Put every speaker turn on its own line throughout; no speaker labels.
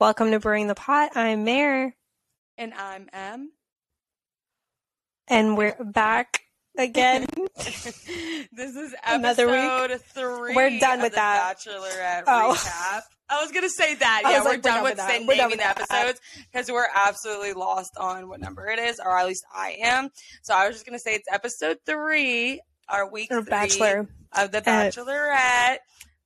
Welcome to Brewing the Pot. I'm Mare,
And I'm M.
and we're back again.
this is
Another week?
episode three.
We're done
of
with
the
that.
Bachelorette
Oh.
recap. I was gonna say that. Yeah, we're
like, we're
done
done
with
with. We're done
naming the
with
episodes because we're absolutely lost on what number it is, or at least I am. So I was just gonna say it's episode three, our week
Or
three
Bachelor.
of the Bachelorette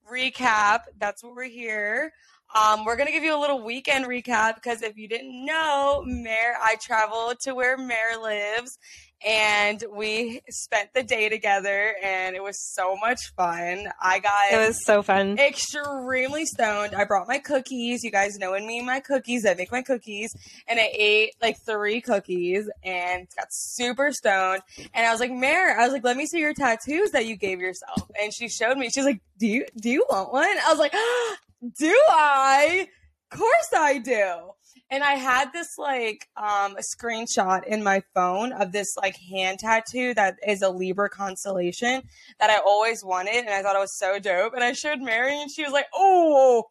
recap. That's what we're here. Um, we're gonna give you a little weekend recap because if you didn't know, Mare, I traveled to where Mare lives, and we spent the day together, and it was so much fun. I got
It was so fun.
extremely stoned. I brought my cookies. You guys know and me my cookies. I make my cookies, and I ate like three cookies and got super stoned. And I was like, Mare, I was like, let me see your tattoos that you gave yourself. And she showed me. She's like, Do you do you want one? I was like, Do I? Of course I do. And I had this like um a screenshot in my phone of this like hand tattoo that is a Libra constellation that I always wanted, and I thought it was so dope. And I showed Mary, and she was like, "Oh,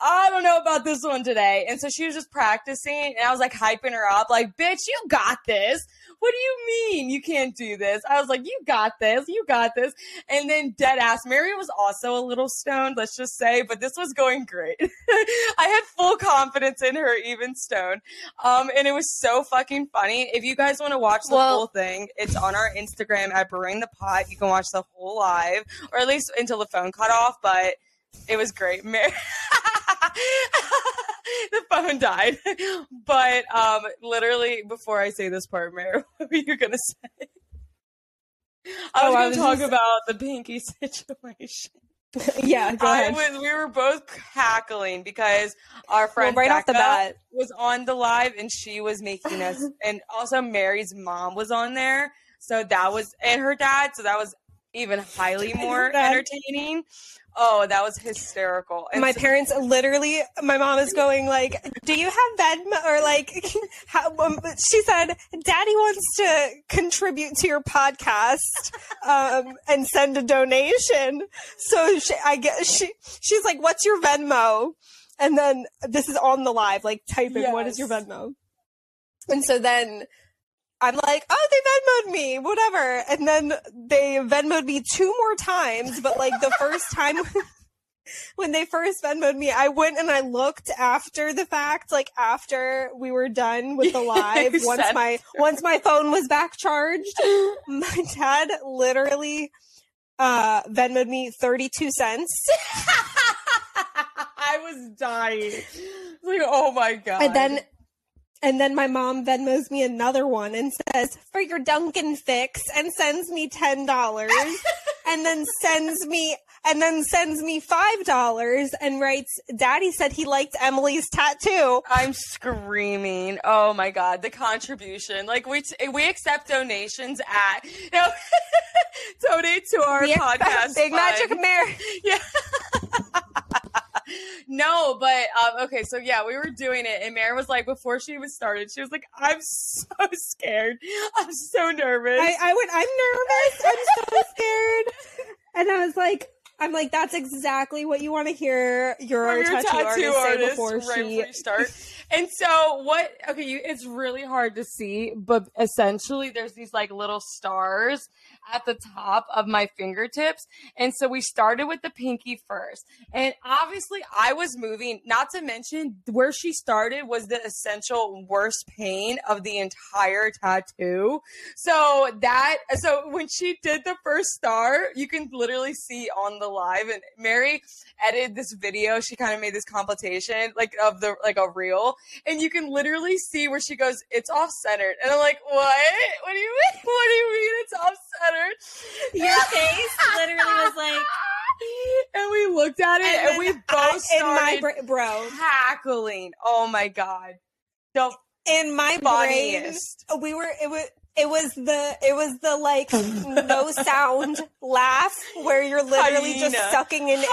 I don't know about this one today." And so she was just practicing, and I was like hyping her up, like, "Bitch, you got this." What do you mean you can't do this? I was like, "You got this, you got this." And then dead ass, Mary was also a little stoned, let's just say, but this was going great. I had full confidence in her, even stoned. Um, and it was so fucking funny. If you guys want to watch the
Well-
full thing, it's on our Instagram at Brewing the Pot. You can watch the whole live, or at least until the phone cut off. But it was great. Mar- the phone died. But um, literally, before I say this part, Mary, what were you gonna say? I
Oh,
was
I
gonna
was
talk
just-
about the pinky situation.
yeah, go
I
ahead.
was, we were both cackling because our friend
well, right off the bat.
was on the live and she was making us, and also Mary's mom was on there, so that was and her dad, so that was even highly more entertaining. Oh, that was hysterical. And
my
so-
parents literally my mom is going like do you have venmo? Or like how, um, she said daddy wants to contribute to your podcast um, and send a donation. So she, i guess she she's like what's your venmo? And then this is on the live like type in what is your venmo? And so then I'm like, oh, they Venmoed me, whatever. And then they Venmoed me two more times, but like the first time when they first Venmoed me, I went and I looked after the fact, like after we were done with the live, once my once my phone was back charged, my dad literally uh Venmoed me 32 cents.
I was dying. Like, oh my god!
And then and then my mom Venmos me another one and says, for your Dunkin' fix and sends me ten dollars and then sends me and then sends me five dollars and writes, Daddy said he liked Emily's tattoo.
I'm screaming. Oh my god, the contribution. Like we t- we accept donations at you know, donate to our
The
podcast.
Big
fund.
Magic Mary.
Yeah. No, but um, okay, so yeah, we were doing it, and Mary was like, before she even started, she was like, "I'm so scared. I'm so nervous."
I, I went, I'm nervous. I'm so scared. And I was like, I'm like, that's exactly what you want to hear your,
From your
tattoo, artist, say before
right
she
before you start. and so what? Okay, you, it's really hard to see, but essentially, there's these like little stars at the top of my fingertips, and so we started with the pinky first, and obviously, I was moving. Not to mention, where she started was the essential worst pain of the entire tattoo. So that, so when she did the first star, you can literally see on the live, and Mary edited this video. She kind of made this compilation, like of the like a reel, and you can literally see where she goes, "It's off centered," and I'm like, "What? What do you mean? What do you mean it's off centered?"
Your face literally was like,
and we looked at it, and,
then
we both
in my
started
bra- bro,
cackling. Oh my god, the
in my brain, we were it was it was the it was the like no sound laugh where you're literally just sucking in air.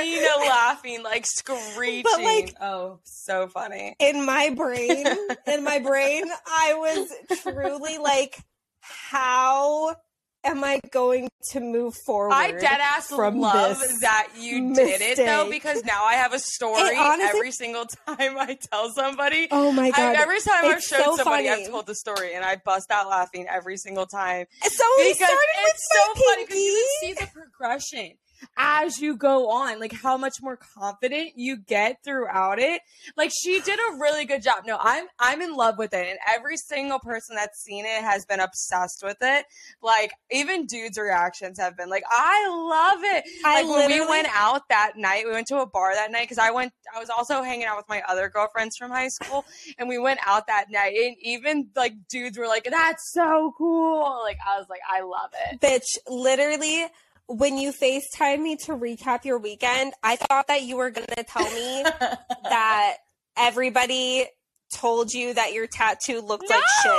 Hyena laughing, like screeching.
like-
oh, so funny.
In my brain, in my brain, I was truly like, how am I going to move forward?
I dead ass
from
love that you did it though because now I have a story
honestly-
every single time I tell somebody.
Oh my
I,
god!
every time I've showed
so
somebody,
funny.
I've told the story and I bust out laughing every single time.
so we
because
started with
it's so
my
funny because you can see the progression as you go on, like how much more confident you get throughout it. Like she did a really good job. No, I'm I'm in love with it, and every single person that's seen it has been obsessed with it. Like even dudes' reactions have been like, I love it.
I
Like when we went out that night, we went to a bar that night because I went. I was also hanging out with my other girlfriends from high school, and we went out that night. And even like dudes were like, "That's so cool!" Like I was like, "I love it."
Bitch, literally, when you FaceTime me to recap your weekend, I thought that you were going to tell me that everybody told you that your tattoo looked like shit.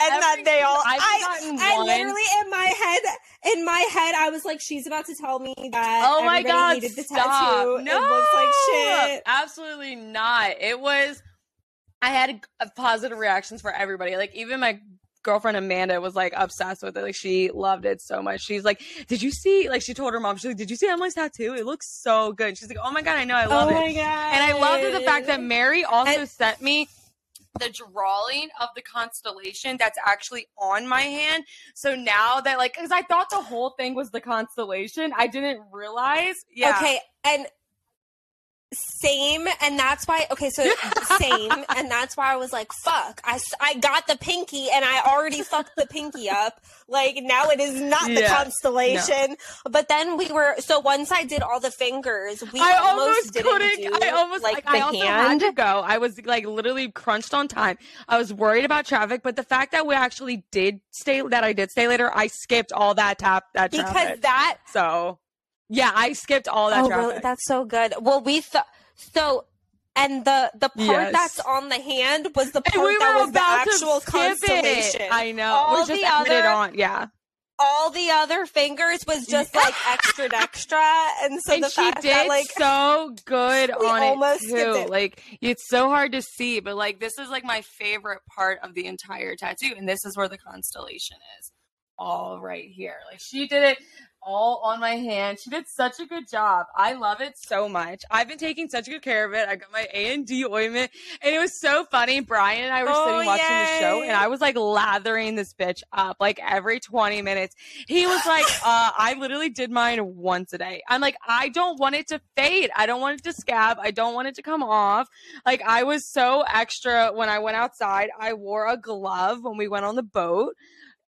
And that they all
I've
I, I
one.
literally in my head in my head I was like she's about to tell me that
Oh my god!
hated the
stop.
tattoo.
No,
It looks like shit.
Absolutely not. It was. I had uh, positive reactions for everybody. Like even my girlfriend Amanda was like obsessed with it. Like she loved it so much. She's like, "Did you see?" Like she told her mom, "She's like, did you see Emily's tattoo? It looks so good." She's like, "Oh my god, I know, I love
oh
it."
god.
And I loved the fact that Mary also
And-
sent me the drawing of the constellation that's actually on my hand. So now that like cuz I thought the whole thing was the constellation, I didn't realize. Yeah.
Okay, and same, and that's why. Okay, so same, and that's why I was like, "Fuck!" I, I got the pinky, and I already fucked the pinky up. Like now, it is not the
Yeah,
constellation. But then we were so once I did all the fingers, we
I
almost,
couldn't. I almost
like,
like,
the
I also had to go. I was like literally crunched on time. I was worried about traffic, but the fact that we actually did stay, that I did stay later, I skipped all that tap that
because
traffic.
that
so yeah, I skipped all that
oh really that's so good. Well, we thought so. And the the part
Yes.
that's on the hand was the part
we
that was the actual constellation.
It. I know.
All
we just
the other-
on. Yeah.
all the other fingers was just like extra extra and so
and
the
she did
that like
so good on
almost
it too.
it.
Like it's so hard to see, but like this is like my favorite part of the entire tattoo, and this is where the constellation is. All right here. Like she did it all on my hand. She did such a good job. I love it so much. I've been taking such good care of it. I got my A and D ointment, and it was so funny. Brian and I were
Oh,
sitting watching the show, and I was like lathering this bitch up like every 20 minutes. He was like, uh, I literally did mine once a day. I'm like, I don't want it to fade. I don't want it to scab. I don't want it to come off. Like, I was so extra when I went outside. I wore a glove when we went on the boat.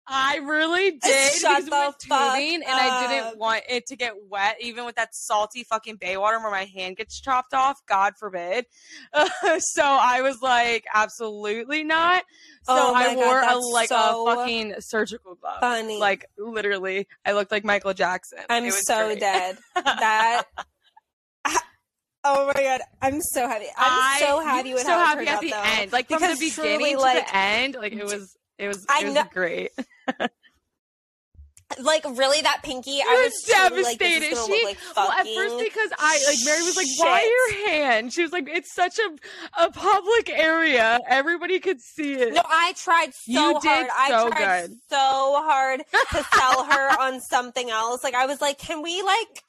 I really did
Shut
because we
the fuck
tubing and I didn't want it to get wet, even with that salty fucking bay water where my hand gets chopped off. God forbid. so I was like, absolutely not. So
Oh
I
God,
wore a like
so
a fucking surgical glove.
funny
Like literally, I looked like Michael Jackson.
i'm so
great.
dead that oh my god i'm so happy i'm
I-
so happy with
so
how it
happy
turned
at
out,
the
though.
end, like from
Because
the
truly,
beginning to
like,
the end. Like it was, it was,
I
it was
know-
great.
Like really that pinky i was
was
truly, like,
devastated. she,
like
well, at first because I like Mary was like, "Why your hand?" She was like, "It's such a a public area. Everybody could see it."
no, I tried so
You did
hard. I tried
good.
so hard to sell her on something else. Like I was like, can we like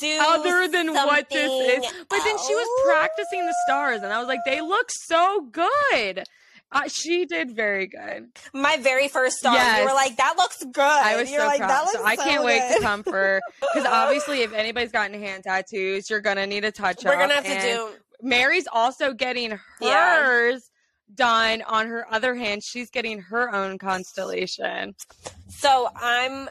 do
Other than what this is, but then she was practicing the stars, and I was like, "They look so good." Uh, she did very good.
my very first star. You
Yes.
were like, that looks good.
I was
You're
so
like,
proud.
that looks
so I can't wait to come for because obviously, if anybody's gotten hand tattoos, you're gonna need a touch up.
We're gonna have to do
Mary's also getting
Yeah.
hers done on her other hand. She's getting her own constellation.
So I'm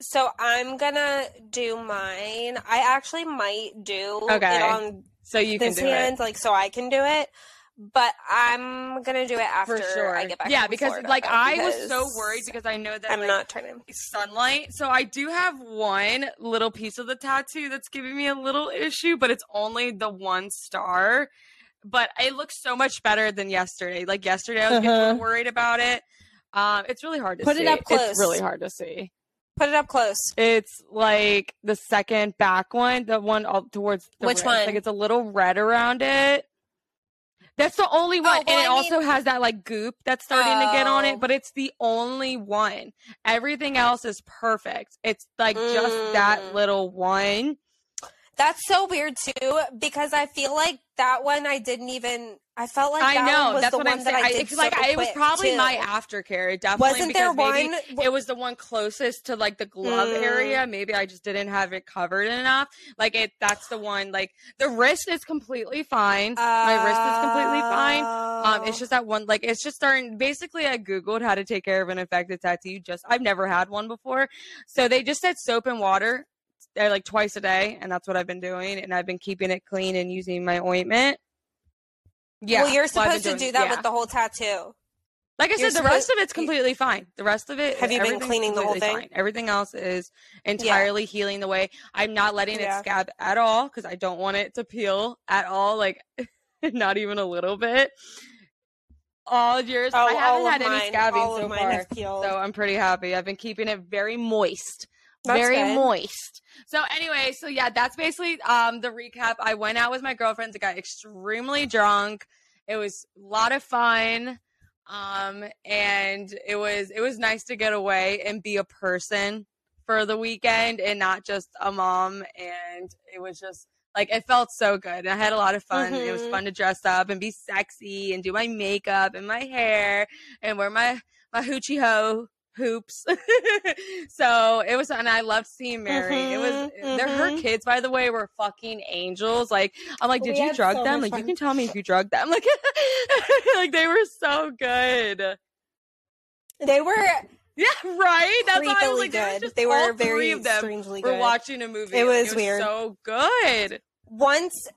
so I'm gonna do mine. I actually might do
Okay.
it on
So you can do
hand,
it.
like so I can do it. But I'm gonna do it after
sure.
I get back.
yeah, because
Florida,
like I was so worried because I know that
I'm
like,
not trying to.
sunlight. So I do have one little piece of the tattoo that's giving me a little issue, but it's only the one star. But it looks so much better than yesterday. Like yesterday, I was getting
Uh-huh.
little worried about it. Um, it's really hard to
Put
see.
it up close.
It's really hard to see.
Put it up close.
It's like the second back one, the one all towards the
Which
wrist.
one?
Like it's a little red around it. That's the only one.
Oh, well,
and it
I
also
mean-
has that like goop that's starting to get on
Oh.
it, but it's the only one. Everything else is perfect. It's like just that
Mm.
little one.
That's so weird too, because I feel like that one I didn't even. I felt like
I
that
know. That's
the
what
one
I'm saying.
I
I,
did
it's like I, it was probably
too.
my aftercare. It definitely
Wasn't there one?
it was the one closest to like the glove
Mm.
area. Maybe I just didn't have it covered enough. Like it that's the one like the wrist is completely fine. my wrist is completely fine. Um,
Oh.
it's just that one, like, it's just starting. Basically, I googled how to take care of an infected tattoo. Just, I've never had one before, so they just said soap and water, uh, like twice a day, and that's what I've been doing. And I've been keeping it clean and using my ointment. Yeah,
well, you're supposed to do that
yeah.
with the whole tattoo.
Like I
you're
said, the rest of it's completely fine. The rest of it,
Have you been cleaning the whole thing?
Fine. Everything else is entirely healing the way. I'm not letting
Yeah.
it scab at all because I don't want it to peel at all. Like, not even a little bit. All yours,
Oh,
I haven't had any
mine,
scabbing so far, so I'm pretty happy. I've been keeping it very moist.
That's
very
good.
moist. So anyway, so yeah, that's basically um the recap. I went out with my girlfriends. I got extremely drunk. It was a lot of fun. Um and it was it was nice to get away and be a person for the weekend and not just a mom and it was just like it felt so good. And I had a lot of fun. It was
Mhm.
fun to dress up and be sexy and do my makeup and my hair and wear my my hoochie ho hoops. so it was, and I loved seeing Mary. It was,
Mhm,
they're her
mhm.
kids, by the way, were fucking angels. Like, I'm like,
We
did you drug
so
them? Like, you can tell me if you drug them. Like, like they were so good.
They were
Yeah, right. That's why I was like, was
good. They were very
of them
strangely
were
good.
watching a movie.
It
and
was weird.
So good.
Once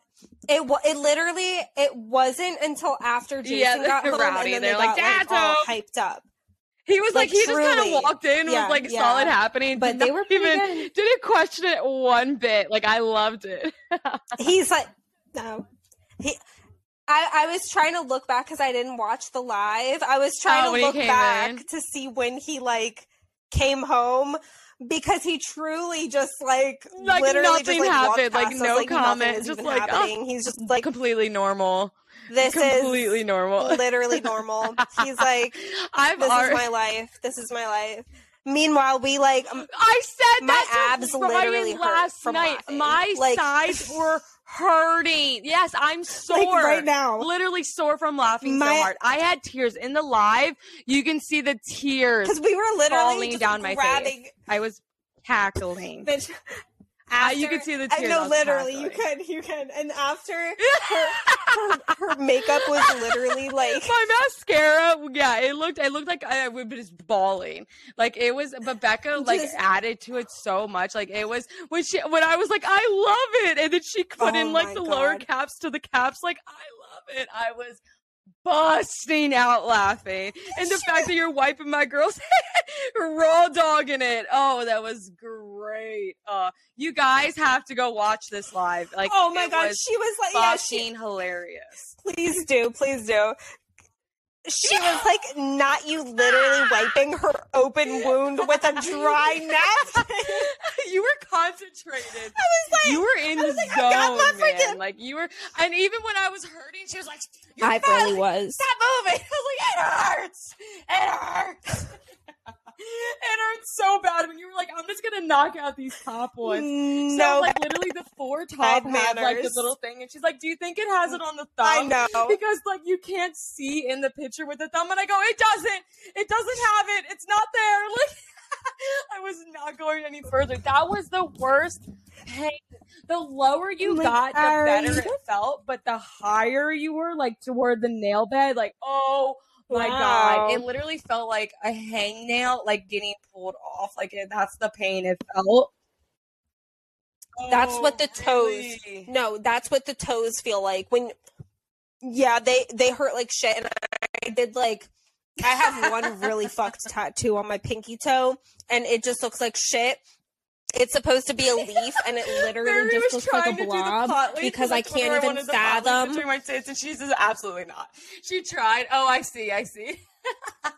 it it literally it wasn't until after Jason
Yeah,
got home
rowdy.
and then
They're
they
like,
got
"Dad's
like, all hyped up.
He was like,
Like,
he just kind of walked in and
Yeah,
was like,
yeah.
saw it happening.
But
did
they were
even
good.
didn't question it one bit. Like I loved it.
He's like, no. He, I, I was trying to look back because I didn't watch the live. I was trying
Oh,
to look back
in.
to see when he like came home because he truly just like,
Like,
literally
nothing
just like
happened, like, no
like,
comment, just like, oh.
He's just like
completely normal.
This
completely
is completely
normal.
literally normal. He's like
I've
this
already,
is my life. This is my life. Meanwhile, we like um,
I said
My abs literally hurt
last
from
night.
laughing.
My
Like-
sides were hurting. Yes, I'm sore.
like right now.
Literally sore from laughing
My-
so hard. I had tears in the live. You can see the tears.
Because we were literally
falling down my
grabbing
face. I was cackling.
bitch.
Ah, you could see the tears. I
know,
was
literally, you could, you could. And after her, her, her makeup was literally like,
my mascara, yeah, it looked, it looked like I was just bawling. Like it was, but Becca like
Just-
added to it so much. Like it was when she, when I was like, I love it, and then she put
Oh
in like the lower caps to the caps. Like I love it. I was busting out laughing, and the fact that you're wiping my girl's raw dogging it. Oh, that was great. Uh, you guys have to go watch this live. Like,
oh my god,
was
she was like, yeah, she,
hilarious.
please do, please do. She was like, not you literally wiping her open wound with a dry napkin.
you were concentrated.
I was like,
you were in
I
the
like,
oh,
zone, got my
man.
freaking-
Like you were, and even when I was hurting, she was like,
I
fine.
really was.
Stop moving. I was like, It hurts. It hurts. it hurts so bad when you were like, I'm just gonna knock out these top ones. So like literally the four top have like the little thing, and she's like, "Do you think it has it on the thumb?"
I know.
because like you can't see in the picture with the thumb, and I go, "It doesn't. It doesn't have it. It's not there." Like I was not going any further. That was the worst pain. The lower you
Like,
got, the better it felt, but the higher you were, like toward the nail bed, like oh. My God, it literally felt like a hangnail, like getting pulled off. Like it, that's the pain it felt.
That's what oh, the
Oh,
toes.
really?
No, that's what the toes feel like when. Yeah, they they hurt like shit, and I did like. I have one really fucked tattoo on my pinky toe, and it just looks like shit. It's supposed to be a leaf, and it literally just
was
looks like a
to do the
blob because I
I
can't even
wanted the pot leaf
fathom.
between my tits, and she says absolutely not. She tried. Oh, I see. I see.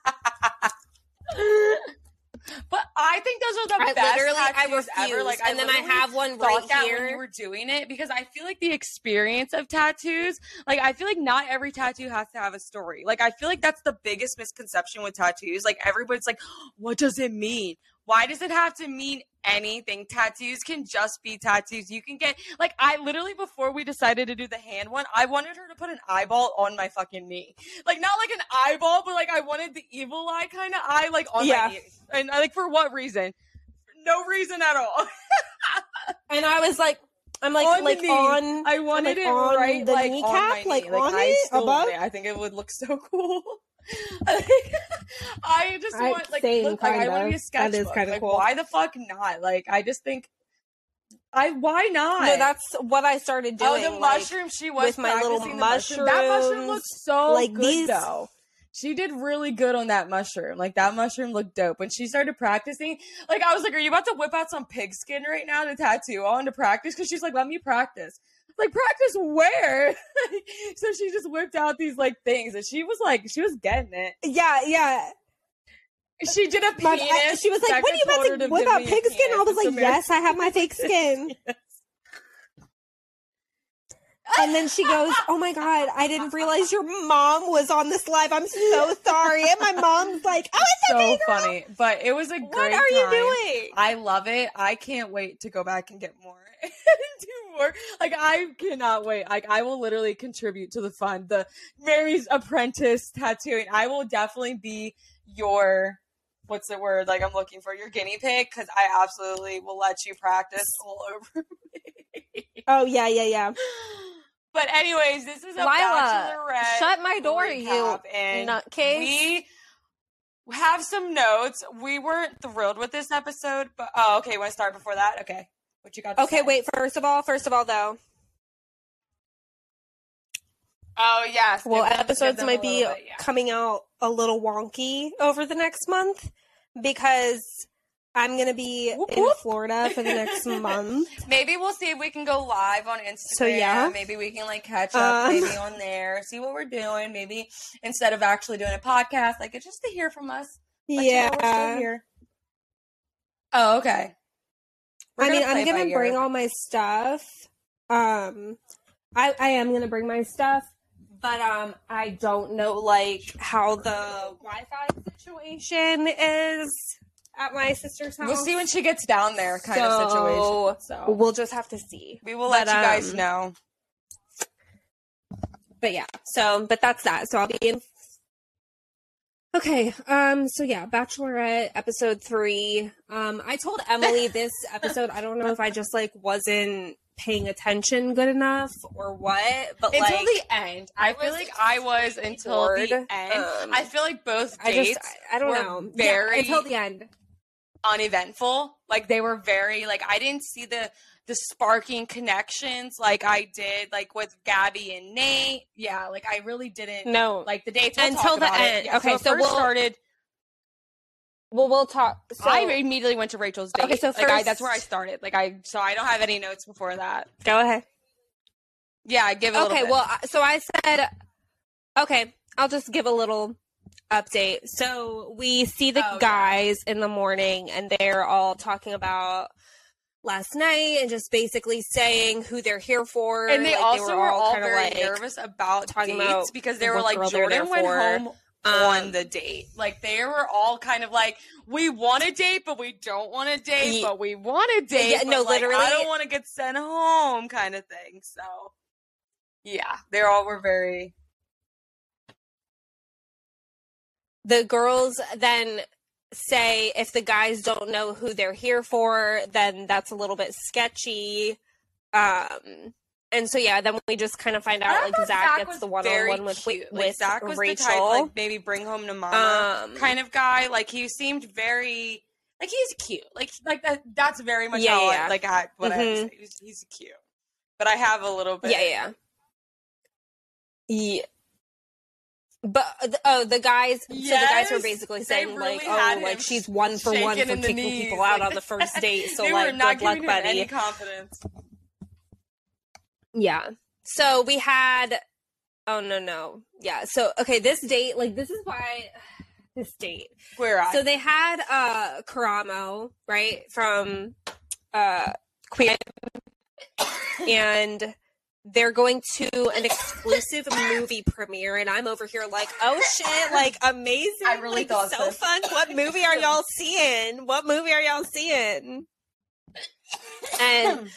but I think those are the
I
best
literally, I
tattoos
refuse.
ever. Like,
and then I have one right here.
when you were doing it because I feel like the experience of tattoos, like I feel like not every tattoo has to have a story. Like I feel like that's the biggest misconception with tattoos. Like everybody's like, what does it mean? Why does it have to mean anything? Tattoos can just be tattoos. You can get like I literally before we decided to do the hand one, I wanted her to put an eyeball on my fucking knee. Like not like an eyeball, but like I wanted the evil eye kind of eye like on
Yeah.
my knee. And I like for what reason? No reason at all.
and I was like, I'm like,
On
like on.
I wanted
like,
it
on
right
the
like on
kneecap,
my knee.
like, on
I
it, above?
it. I think it would look so cool. I just
I-
want like
same,
look like I want to be a
That
sketchbook.
is kinda
like,
cool.
Why the fuck not? Like I just think I why not?
No, that's what I started doing.
oh the
like,
mushroom. She was
with my little
practicing mushroom. That mushroom
mushrooms,
looks so
like
good
these-
though. She did really good on that mushroom. Like that mushroom looked dope. When she started practicing, like I was like, "Are you about to whip out some pigskin right now to tattoo on to practice?" Because she's like, "Let me practice." Like practice where? so she just whipped out these like things, and she was like, she was getting it.
Yeah, yeah.
She did a
My-
penis.
I- she was like, "What are you about to whip
give
out pig skin?" I was like, "Yes, I have my fake skin." And then she goes, "Oh my god, I didn't realize your mom was on this live. I'm so sorry." And my mom's like, "Oh, it's
so
okay,
funny, but it was a great.
What are you
time.
doing?"
I love it. I can't wait to go back and get more and do more. Like I cannot wait. Like I will literally contribute to the fun. The Mary's Apprentice tattooing. I will definitely be your what's the word like I'm looking for your guinea pig because I absolutely will let you practice all over me.
Oh yeah, yeah, yeah.
But anyways, this is a
Lila,
bachelorette.
shut my door, you
and
nutcase.
we have some notes. We weren't thrilled with this episode, but oh, okay. Want to start before that? Okay, what you got? To
Okay,
say?
wait. First of all, first of all, though,
Oh yes.
well,
them-
episodes might be
bit, yeah.
coming out a little wonky over the next month because I'm gonna be
Whoop,
in. Florida for the next month.
Maybe we'll see if we can go live on Instagram.
So, yeah.
Maybe we can like catch up
Um,
maybe on there, see what we're doing. Maybe instead of actually doing a podcast, like it's just to hear from us. Let you know we're still
yeah.
here. Oh, okay. We're
I mean, I'm gonna
ear.
bring all my stuff. Um, I I am gonna bring my stuff, but um, I don't know like how the Wi-Fi situation is at my sister's house.
We'll see when she gets down there, kind
So,
of situation. So
We'll just have to see.
we will let
but,
you guys
um,
know.
But yeah, so but that's that. So I'll be in. Okay, um, so yeah, Bachelorette episode three. Um, I told Emily this episode. I don't know if I just like wasn't paying attention good enough or what, but
Until
like
the end, I
I
feel like I was until
bored.
the end.
Um,
I feel like both
I
dates
just I, I don't
were
know.
very-
yeah, until the end.
Uneventful. Like they were very like I didn't see the the sparking connections like I did like with Gabby and Nate. Yeah, like I really didn't
No,
like the dates we'll
Until the end.
Yeah,
Okay, so
first
we'll-
started.
well we'll talk. So
I immediately went to Rachel's date.
Okay, so
like I,
first-
that's where I started. Like I, so I don't have any notes before that.
go ahead.
Yeah, I give little
Okay, well, so I said, okay, I'll just give a little update. So we see the
Oh, yeah.
guys in the morning, and they're all talking about last night and just basically saying who they're here for.
and they
Like,
also were all
kinda
very
like,
nervous about
talking
dates
about
because they were like
they were
Jordan went
for.
home
Um,
on the date. Like they were all kind of like, we want a date, but we don't want a date, but we want a date.
Yeah, no,
like,
literally-
I don't want to get sent home, kind of thing. So, yeah, they all were very.
The girls then say if the guys don't know who they're here for, then that's a little bit sketchy. Um, and so yeah, then we just kind of find out like Zach, gets
was
the one on one with with
like, Zach was
Rachel.
the type like maybe bring home to mama
um,
kind of guy. Like he seemed very like he's cute. Like like that. That's very much
Yeah,
how I, like I, what I have to say. He's, he's cute, but I have a little bit.
Yeah, yeah. Yeah. But uh, oh, the guys. so the guys were basically saying
really
like, oh, like she's one for one for
in
kicking
knees,
people out
like-
on the first date. So like, good luck, buddy.
any confidence.
Yeah. So we had. Oh no no yeah. So okay, this date like this is why this date.
Where?
So they had uh Karamo, right, from uh Queen and they're going to an exclusive movie premiere and I'm over here like, oh shit, like amazing.
I really
like,
thought
so
so.
fun. What movie are y'all seeing? What movie are y'all seeing? And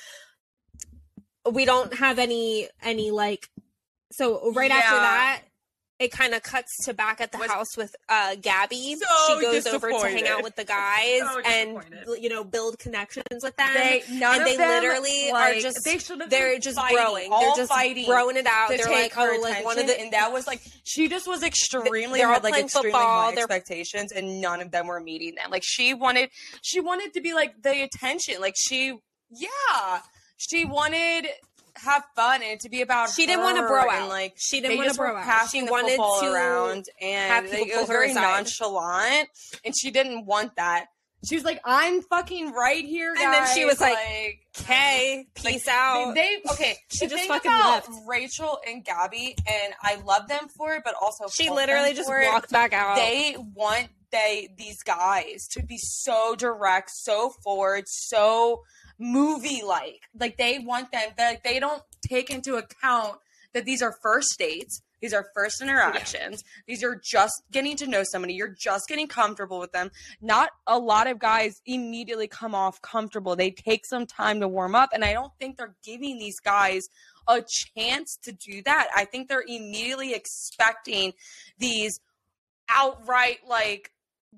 we don't have any any like so right after that it kind of cuts to back at the
Was-
house with uh Gabby.
So
she goes over to hang out with the guys
So
and you know build connections with them.
they
and they
them,
literally
like,
are just
they
they're just
fighting,
growing.
all
They're just
fighting
growing it out. They're like, oh, like one of the
and that was like she just was extremely
They're all
had like
playing
extremely
football,
high expectations, and none of them were meeting them. Like she wanted, she wanted to be like the attention. Like she, yeah, she wanted have fun and to be about.
She didn't want to bro
and,
out.
like
she didn't want to bro out. She wanted to
around, and
have
like,
people
it was very nonchalant, and she didn't want that. She was like, "I'm fucking right here, guys."
And then she was like,
like
Okay,
like,
peace out.
They, they- okay.
She just fucking left.
Rachel and Gabby, and I love them for it, but also
she literally just
it.
walked back out.
They want they these guys to be so direct, so forward, so movie like. Like they want them that they don't take into account that these are first dates. These are first interactions. These are just getting to know somebody. You're just getting comfortable with them. Not a lot of guys immediately come off comfortable. They take some time to warm up. And I don't think they're giving these guys a chance to do that. I think they're immediately expecting these outright, like,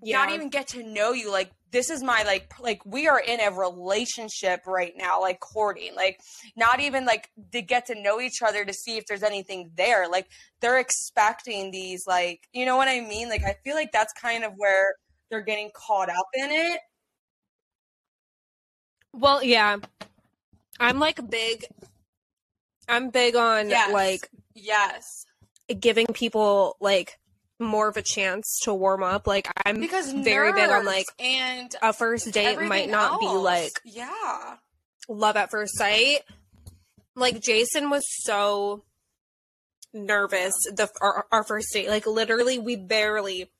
Yeah.
not even get to know you. Like, this is my, like, like, we are in a relationship right now, like, courting. Like, not even, like, to get to know each other to see if there's anything there. Like, they're expecting these, like, you know what I mean? Like, I feel like that's kind of where they're getting caught up in it.
Well, yeah. I'm like big I'm big on
Yes.
like
Yes.
giving people like more of a chance to warm up. Like I'm
Because
very big on like
and
a first date might not be like
yeah
love at first sight. Like Jason was so nervous the our, our first date. Like literally, we barely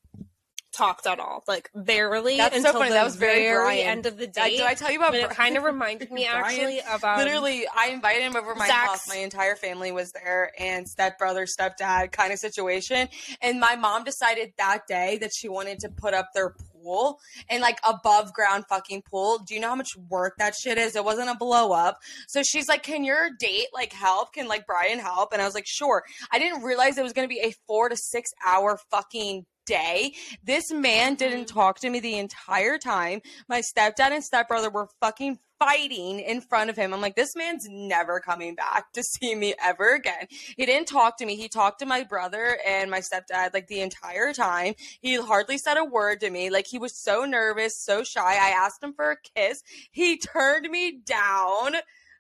talked at all. Like barely
That's so funny.
the
That was very Brian.
end of the date.
did I tell you about
but it kind of reminded me actually of um,
literally i invited him over my
Zach's-
house my entire family was there and stepbrother stepdad kind of situation and my mom decided that day that she wanted to put up their pool and like above ground fucking pool do you know how much work that shit is it wasn't a blow up so she's like can your date like help can like brian help and i was like sure i didn't realize it was going to be a four to six hour fucking day this man didn't talk to me the entire time my stepdad and stepbrother were fucking fighting in front of him. I'm like, this man's never coming back to see me ever again. He didn't talk to me. He talked to my brother and my stepdad like the entire time. He hardly said a word to me. Like he was so nervous, so shy. I asked him for a kiss. He turned me down.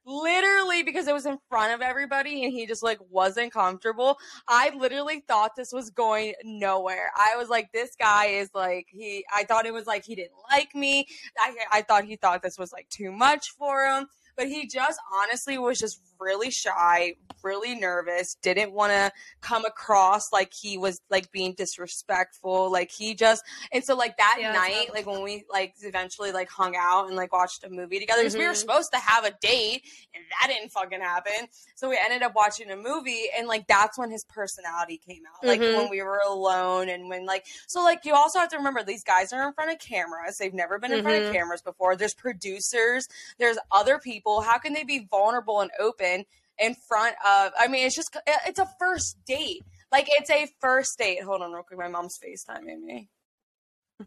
Literally because it was in front of everybody and he just like wasn't comfortable. I literally thought this was going nowhere. I was like, this guy is like, he, I thought it was like he didn't like me. I, I thought he thought this was like too much for him. But he just honestly was just really shy, really nervous, didn't want to come across like he was like being disrespectful. Like he just, and so like that
Yeah,
night, like when we like eventually like hung out and like watched a movie together, because we were
Mhm.
supposed to have a date and that didn't fucking happen. So we ended up watching a movie and like that's when his personality came out. Like
Mhm.
when we were alone and when like so like you also have to remember these guys are in front of cameras. They've never been in front of
Mhm.
cameras before. There's producers, there's other people. How can they be vulnerable and open in front of I mean it's just it's a first date. Like it's a first date. Hold on real quick. My mom's FaceTiming me.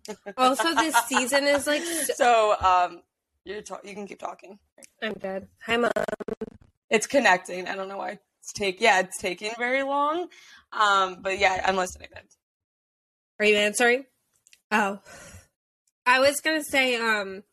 also this season is like so-
So um you're ta- you can keep talking.
I'm dead. Hi mom.
It's connecting. I don't know why it's take yeah, it's taking very long. Um, but yeah, I'm listening.
Are you answering? Oh. I was gonna say, um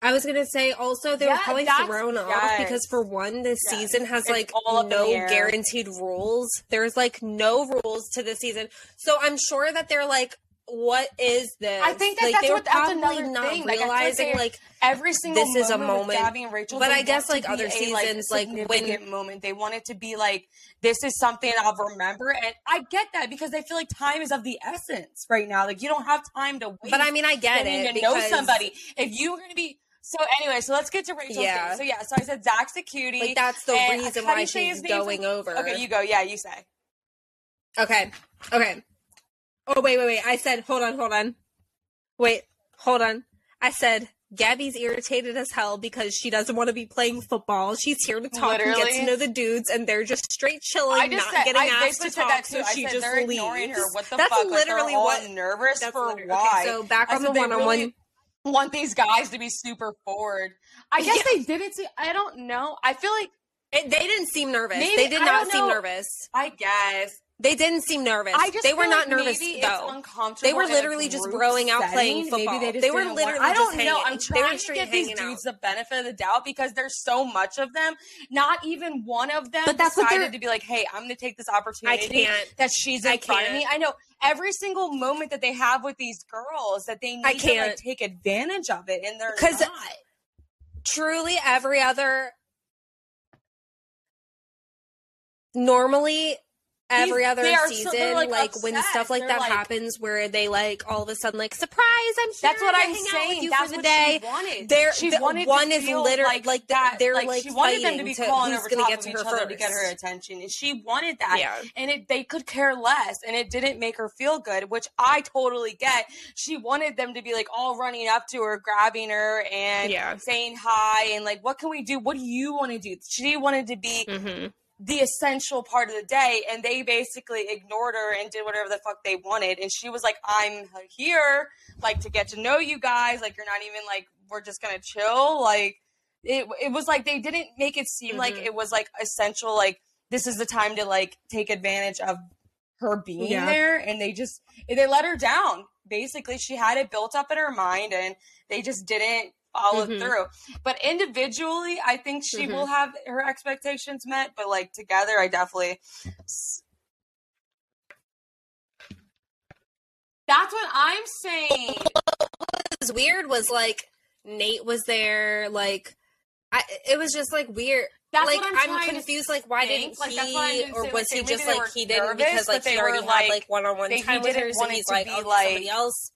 I was gonna say also they were
Yeah,
probably
that's-
thrown off
yes.
because for one, this
Yes.
season has
It's
like
all
no guaranteed rules. There's like no rules to this season. So I'm sure that they're like what is this?
I think that
like,
that's
they were
what-
probably
another
not
thing. Like, feel like
realizing like
every single
This is a
moment. Gabby and Rachel.
But I guess, like, other
be a,
seasons, like, when-
moment, they want it to be like this is something I'll remember, and I get that because I feel like time is of the essence right now. Like you don't have time to wait.
But I mean, I get it
to know somebody. If you were going to be so anyway, so let's get to Rachel's
Yeah.
thing. So yeah, so I said Zach's a cutie.
Like that's the
and
reason why she's
name?
going over.
Okay, you go. Yeah, you say.
Okay. Okay. Oh wait, wait, wait. I said, hold on, hold on. Wait, hold on. I said Gabby's irritated as hell because she doesn't want to be playing football. She's here to talk and get to know the dudes, and they're just straight chilling,
I just
not
said
getting
I
asked to
said
talk. So
I
she
said
just leaves.
her. What the
That's
fuck?
Literally
all
what.
nervous for
literally-
why?
Okay, so back
I
on the one-on-one.
really want these guys to be super forward. I guess
Yeah.
they didn't see. I don't know. I feel like
It, they didn't seem nervous.
Maybe-
they did not seem nervous.
I guess
They didn't seem nervous.
I just
they were not
like
nervous
maybe
though. They were literally just
group
broing out
setting.
playing
Maybe
football.
they, just
They were literally
I don't
just
know. I'm
they were
trying to give these
hanging out.
dudes the benefit of the doubt because there's so much of them. Not even one of them
But that's
decided to be like, "Hey, I'm going to take this opportunity I
can't.
that she's in
I
front of me." I know every single moment that they have with these girls that they need
I
to like take advantage of it, and they're
'Cause-
not.
truly every other normally every
These-
other
so-
season
they're,
like,
like,
when stuff like
They're
that
like-
happens where they like all of a sudden like surprise i'm here
That's what I'm saying.
with you
That's
for the
what
day
she wanted.
They're-
she
the-
wanted
one is literally-
like,
like,
that.
they're,
like,
like,
she wanted them to be
to
calling over top
get
of
to
each
her
other to get her attention, and she wanted that.
Yeah.
And it, they could care less, and it didn't make her feel good, which I totally get. She wanted them to be like all running up to her, grabbing her, and
Yeah.
saying hi, and like, what can we do? What do you want to do? She wanted to be
mm-hmm.
The essential part of the day and they basically ignored her and did whatever the fuck they wanted. And she was like i'm here like to get to know you guys. Like you're not even like we're just gonna chill. Like it, it was like they didn't make it seem like
Mhm.
it was like essential like this is the time to like take advantage of her being
Yeah.
there. And they just they let her down. Basically she had it built up in her mind and they just didn't follow
Mhm.
through but individually i think she
Mhm.
will have her expectations met but like together i definitely that's what i'm saying
what was weird was like nate was there like I, it was just like weird
That's
like
what I'm trying to
confused like why
think.
didn't
Like,
he
that's why
or was
like,
he just like
were
he didn't
nervous,
because like
but
he
they
already
were,
had
like-
like one-on-one
he
time with
didn't
her so
want
he's
to
like
be,
oh
like-
somebody else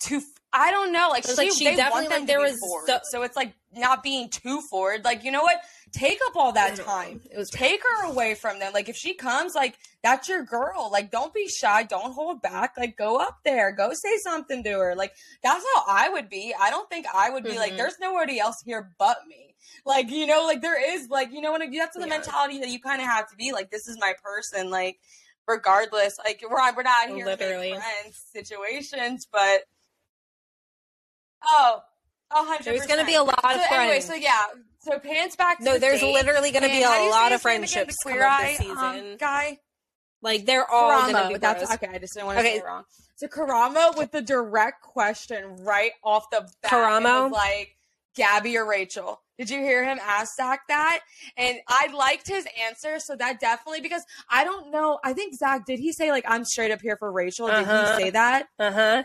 too I don't know. Like, she,
like she
they
definitely,
want them
like, there was
forward.
so-
So, it's like not being too forward. Like, you know what? Take up all that time.
it was
Take her away from them. Like if she comes, like that's your girl. Like don't be shy. Don't hold back. Like go up there. Go say something to her. Like that's how I would be. I don't think I would be like,
Mhm.
there's nobody else here but me. Like you know, like there is like you know what that's the
Yeah.
mentality that you kind of have to be. Like this is my person. Like regardless, like we're we're not here
Literally.
friends situations, but oh. a hundred
There's gonna be a lot of
so anyway, so yeah. So pants back to
no
the
there's
date.
literally be
And how do
a lot of friendships
queer eye,
this season
um, guy.
like they're all gonna
Karamo.
be
That's okay. I just didn't want to
Okay.
say it wrong. So Karamo with the direct question right off the bat.
Karamo?
like Gabby or Rachel. Did you hear him ask Zach that? And I liked his answer, so that definitely because I don't know. I think Zach did he say like I'm straight up here for Rachel? Did
Uh-huh.
he say that?
uh-huh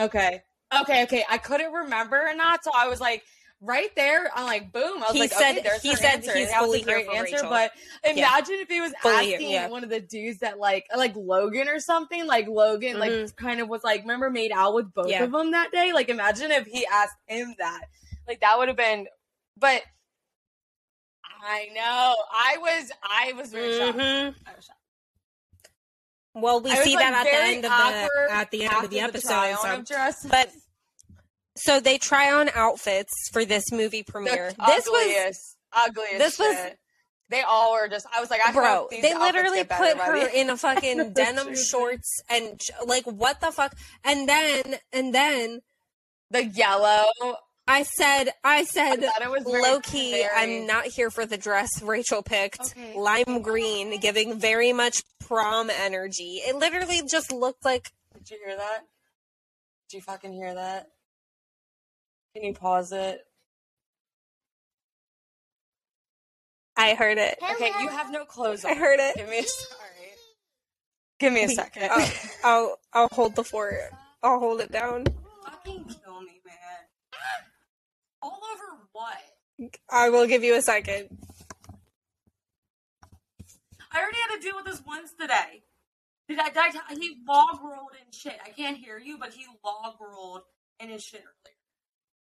Okay. Okay, okay. I couldn't remember or not, so I was like right there. I'm like, boom. I was
He
like,
said-
okay, there's
he said
answer.
he's
that was
fully
a
here
great answer.
Rachel.
But imagine if he was
Fully
asking
yeah.
one of the dudes that like like Logan or something. Like Logan, like
Mhm.
kind of was like, remember made out with both
Yeah.
of them that day. Like imagine if he asked him that. Like that would have been. But I know I was I was very shocked.
Mhm.
I was shocked.
well we
I
see
like,
that at the end of the at the end of the episode
try-on
so. but so they try on outfits for this movie premiere
The
this was
ugliest, ugliest.
this was-
They all were just. I was like, I
bro they literally put her in a fucking denim shorts and like what the fuck and then and then
the yellow.
i said i said
I it was
low key
very-
i'm not here for the dress rachel picked
Okay.
lime green giving very much prom energy it literally just looked like
Did you hear that? Did you fucking hear that? Can you pause it?
i heard it
Okay, you have no clothes on.
i heard it
Give me a sorry. Give me a second.
I'll, I'll I'll hold the fort I'll hold it down.
Fucking kill me, man. All over what?
I will give you a second.
I already had to deal with this once today. Did I, did I he log rolled in shit. I can't hear you, but he log rolled in his shit earlier.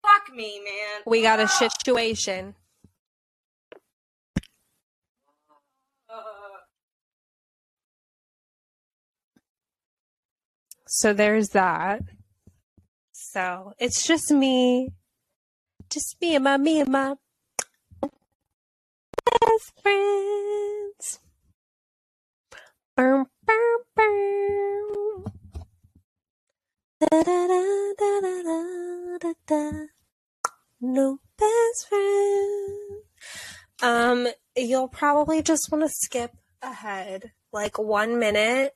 Fuck me, man.
We got a
Ah!
situation. So there's that. So it's just me. Just me and my me and my best friends. Boom, boom. Da, da, da, da, da, da, da, da. No best friend. Um, you'll probably just want to skip ahead like one minute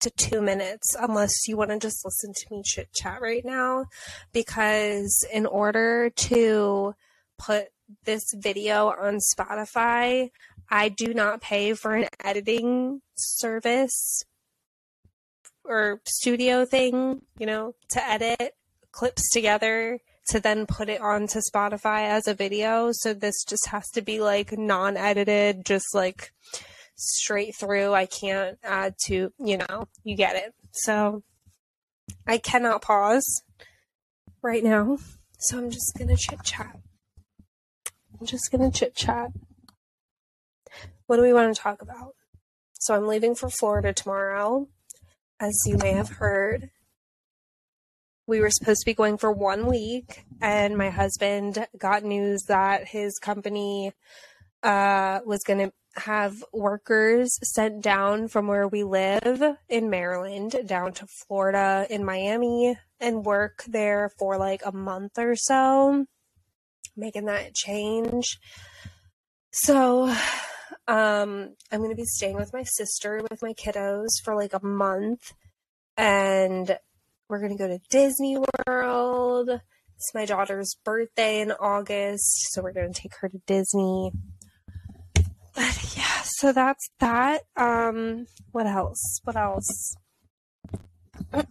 to two minutes unless you want to just listen to me chit chat right now because in order to put this video on Spotify, I do not pay for an editing service or studio thing, you know, to edit clips together to then put it onto Spotify as a video. So this just has to be like non edited, just like straight through. I can't add to, you know, you get it. So I cannot pause right now. So I'm just going to chit chat. I'm just going to chit chat. What do we want to talk about? So I'm leaving for Florida tomorrow. As you may have heard, we were supposed to be going for one week, and my husband got news that his company uh, was going to have workers sent down from where we live in Maryland down to Florida in Miami and work there for like a month or so, making that change. So, um, I'm going to be staying with my sister with my kiddos for like a month and we're going to go to Disney World. It's my daughter's birthday in August, so we're going to take her to Disney but yeah, so that's that. Um, what else? What else? um,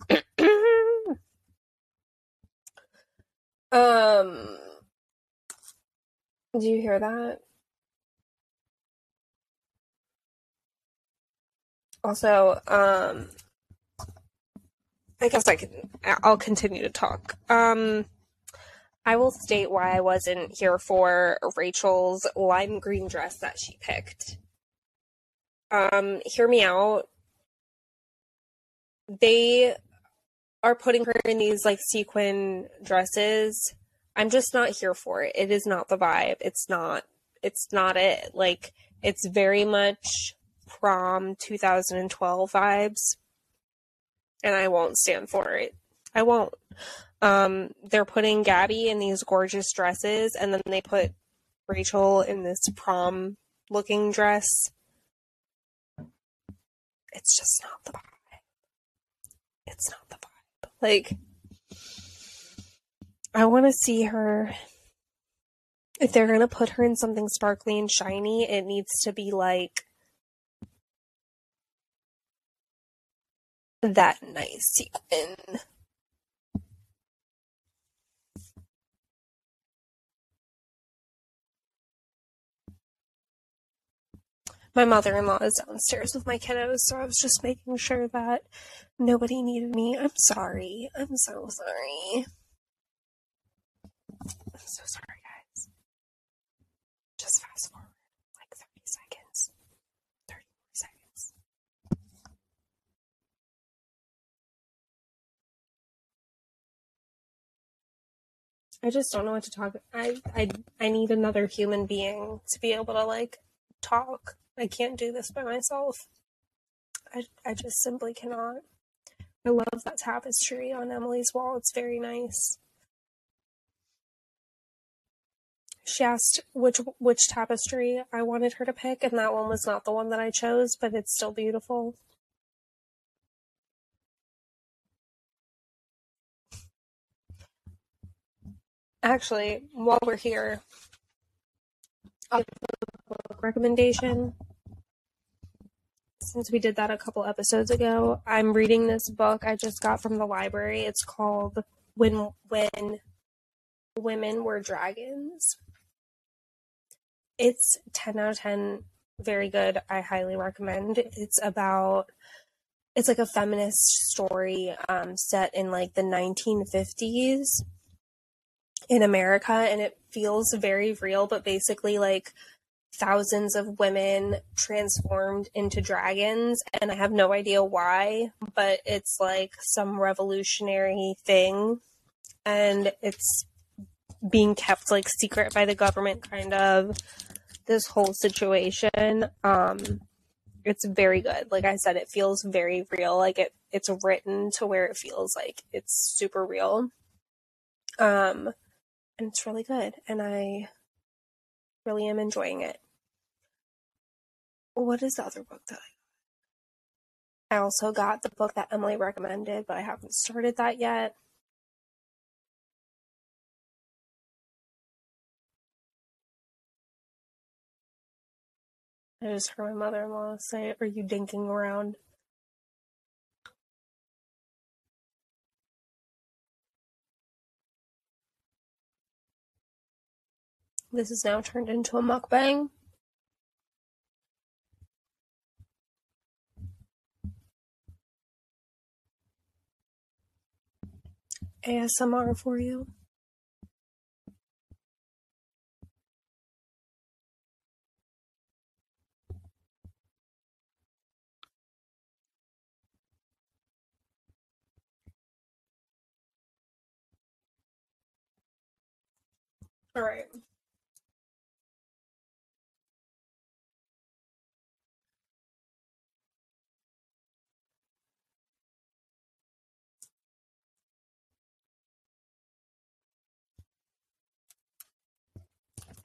do you hear that? Also, um, I guess I can. I'll continue to talk. Um. I will state why I wasn't here for Rachel's lime green dress that she picked. Um, hear me out. They are putting her in these like sequin dresses. I'm just not here for it. It is not the vibe. It's not it's not it. Like it's very much prom 2012 vibes. And I won't stand for it. I won't um, they're putting Gabby in these gorgeous dresses, and then they put Rachel in this prom looking dress. It's just not the vibe. It's not the vibe. Like, I want to see her. If they're going to put her in something sparkly and shiny, it needs to be like that nice sequin. my mother in law is downstairs with my kiddos, so I was just making sure that nobody needed me. I'm sorry. I'm so sorry. I'm so sorry, guys. Just fast forward like 30 seconds. 30 more seconds. I just don't know what to talk. I I I need another human being to be able to like talk. I can't do this by myself. I, I just simply cannot. I love that tapestry on Emily's wall. It's very nice. She asked which which tapestry I wanted her to pick, and that one was not the one that I chose, but it's still beautiful. Actually, while we're here, book recommendation. since we did that a couple episodes ago, I'm reading this book I just got from the library. It's called When When Women Were Dragons. It's 10 out of 10, very good. I highly recommend. It's about it's like a feminist story um, set in like the 1950s in America and it feels very real, but basically like thousands of women transformed into dragons and I have no idea why, but it's like some revolutionary thing and it's being kept like secret by the government kind of this whole situation. Um it's very good. Like i said it feels very real. Like it it's written to where it feels like it's super real. Um and it's really good and i really am enjoying it. What is the other book that i i also got the book that emily recommended but i haven't started that yet. I just heard my mother in law say, Are you dinking around? This is now turned into a mukbang. ASMR for you. All right.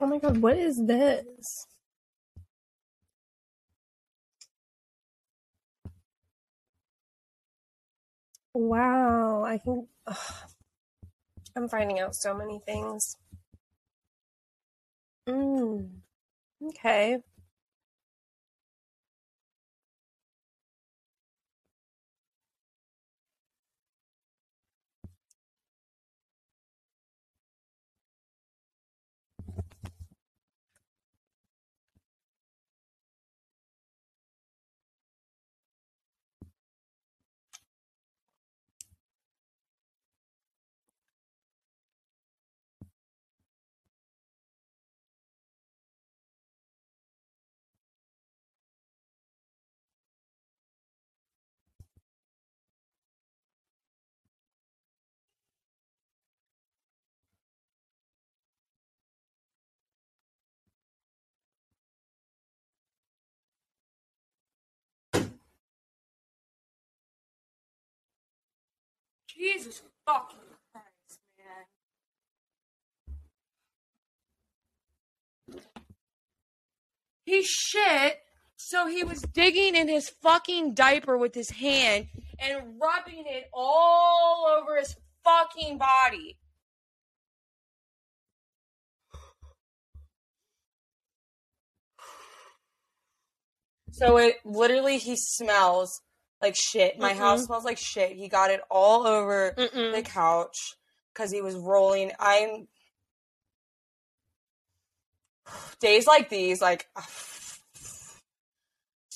Oh my god, what is this? Wow, I can. ugh. I'm finding out so many things. Mm, okay.
Jesus fucking Christ, man. He shit, so he was digging in his fucking diaper with his hand and rubbing it all over his fucking body. So it literally he smells like shit. My house
Mm-mm.
smells like shit. He got it all over the
Mm-mm.
couch because he was rolling. I'm days like these, like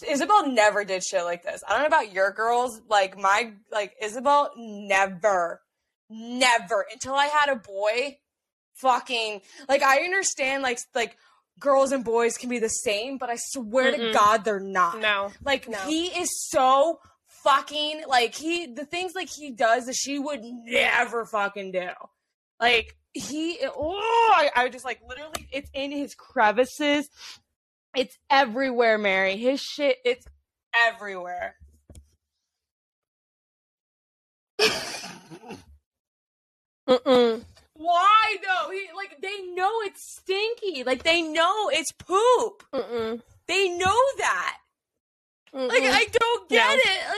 Isabel never did shit like this. I don't know about your girls, like my like Isabel never, never until I had a boy. Fucking like I understand like like girls and boys can be the same, but I swear to
Mm-mm.
God they're not.
No.
Like
No.
he is so fucking like he the things like he does that she would never fucking do. Like he oh I, I just like literally it's in his crevices. It's everywhere, Mary. His shit it's everywhere.
Mm-mm.
Why though? He like they know it's stinky. Like they know it's poop.
Mm-mm.
They know that. Like
Mm-mm.
I don't get it. Like,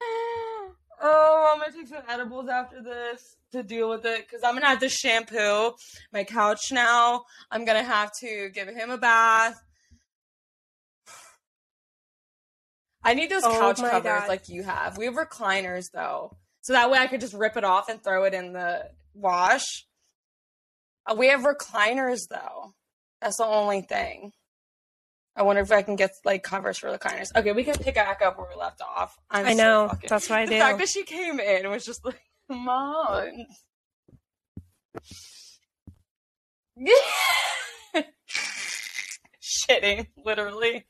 oh, I'm gonna take some edibles after this to deal with it because I'm gonna have to shampoo my couch now. I'm gonna have to give him a bath. I need those
Oh
couch covers
God.
like you have. We have recliners though, so that way I could just rip it off and throw it in the wash. Uh, we have recliners though. That's the only thing. I wonder if I can get like covers for recliners. Okay, we can pick back up where we left off. I'm
I
so
know.
fucking-
That's what I
the
do.
fact that she came in was just like, mom. shitting, literally.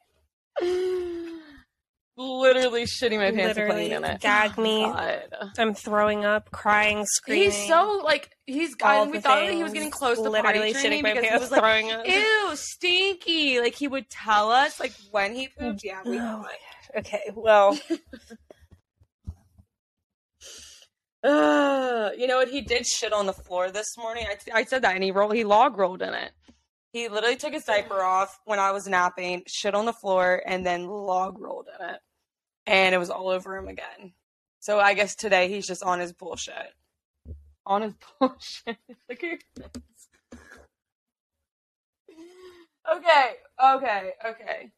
Literally shitting my pants and
Literally
putting in it.
gag me.
God.
I'm throwing up, crying, screaming.
He's so like he's.
of
we thought that he was getting close to
literally shitting my pants,
was like,
throwing up.
"Ew, stinky!" Like he would tell us like when he pooped. Yeah, we
Oh
know it.
Okay, well,
Uh, you know what? He did shit on the floor this morning. I, I said that, and he rolled. He log rolled in it. He literally took his diaper off when I was napping, shit on the floor, and then log rolled in it, and it was all over him again. So I guess today he's just on his bullshit. On his bullshit. Look at your face. Okay, okay, okay.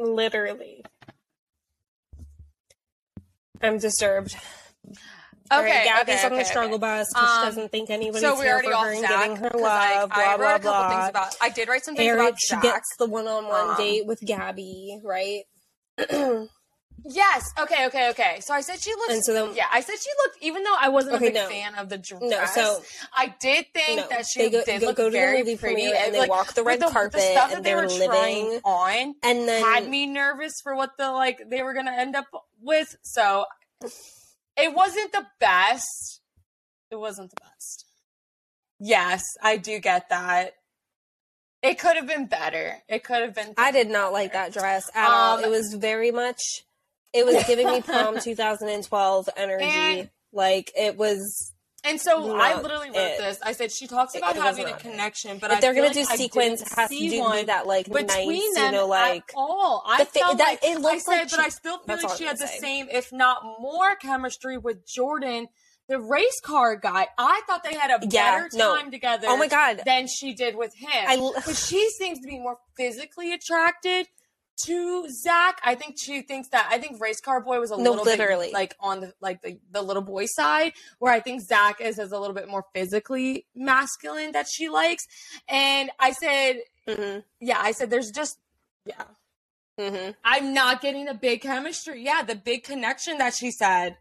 literally. I'm disturbed.
Okay,
Alright, Gabby's
okay,
on the
okay,
struggle bus because
Um,
she doesn't think anybody's
so
here for her and giving her love.
I,
blah
I wrote
blah
a couple
blah.
things about. I did write some things
Eric
about
she
Zach.
gets the one-on-one
Um,
date with Gabby, right?
Yes. Okay. Okay. Okay. So I said she looked.
And so then-
yeah, I said she looked. Even though I wasn't
Okay,
a big
no.
fan of the dress,
no, so
I did think
no,
that she
they go,
did
go,
look
go the
very
movie
pretty.
premiere and they
like,
walk the red
the,
carpet
the stuff that
and
they were
living,
on
and then
had me nervous for what the like they were gonna end up with. So it wasn't the best. It wasn't the best. Yes, I do get that. It could have been better. It could have been.
I did not like that dress at
Um,
all. It was very much. It was giving me prom 2012 energy.
And-
like it was.
And so I literally wrote
it.
this. I said she talks about
It
having a connection, but
if they're
feel
gonna do
I
sequence, has to do,
one
that like
between
nice,
them
you know, like
at all. I
thing-
felt
that-
like
it
I said,
like
but I still feel like she had the
say.
same, if not more, chemistry with Jordan, the race car guy. I thought they had a
Yeah,
better
no.
time together.
Oh my God.
than she did with him. Because she seems to be more physically attracted to Zach. I think she thinks that. I think race car boy was a
No,
little
literally.
bit like on the like the, the little boy side, where I think Zach is is a little bit more physically masculine that she likes. And I said,
mhm,
yeah, I said there's just yeah.
mhm.
I'm not getting the big chemistry. Yeah, the big connection that she said.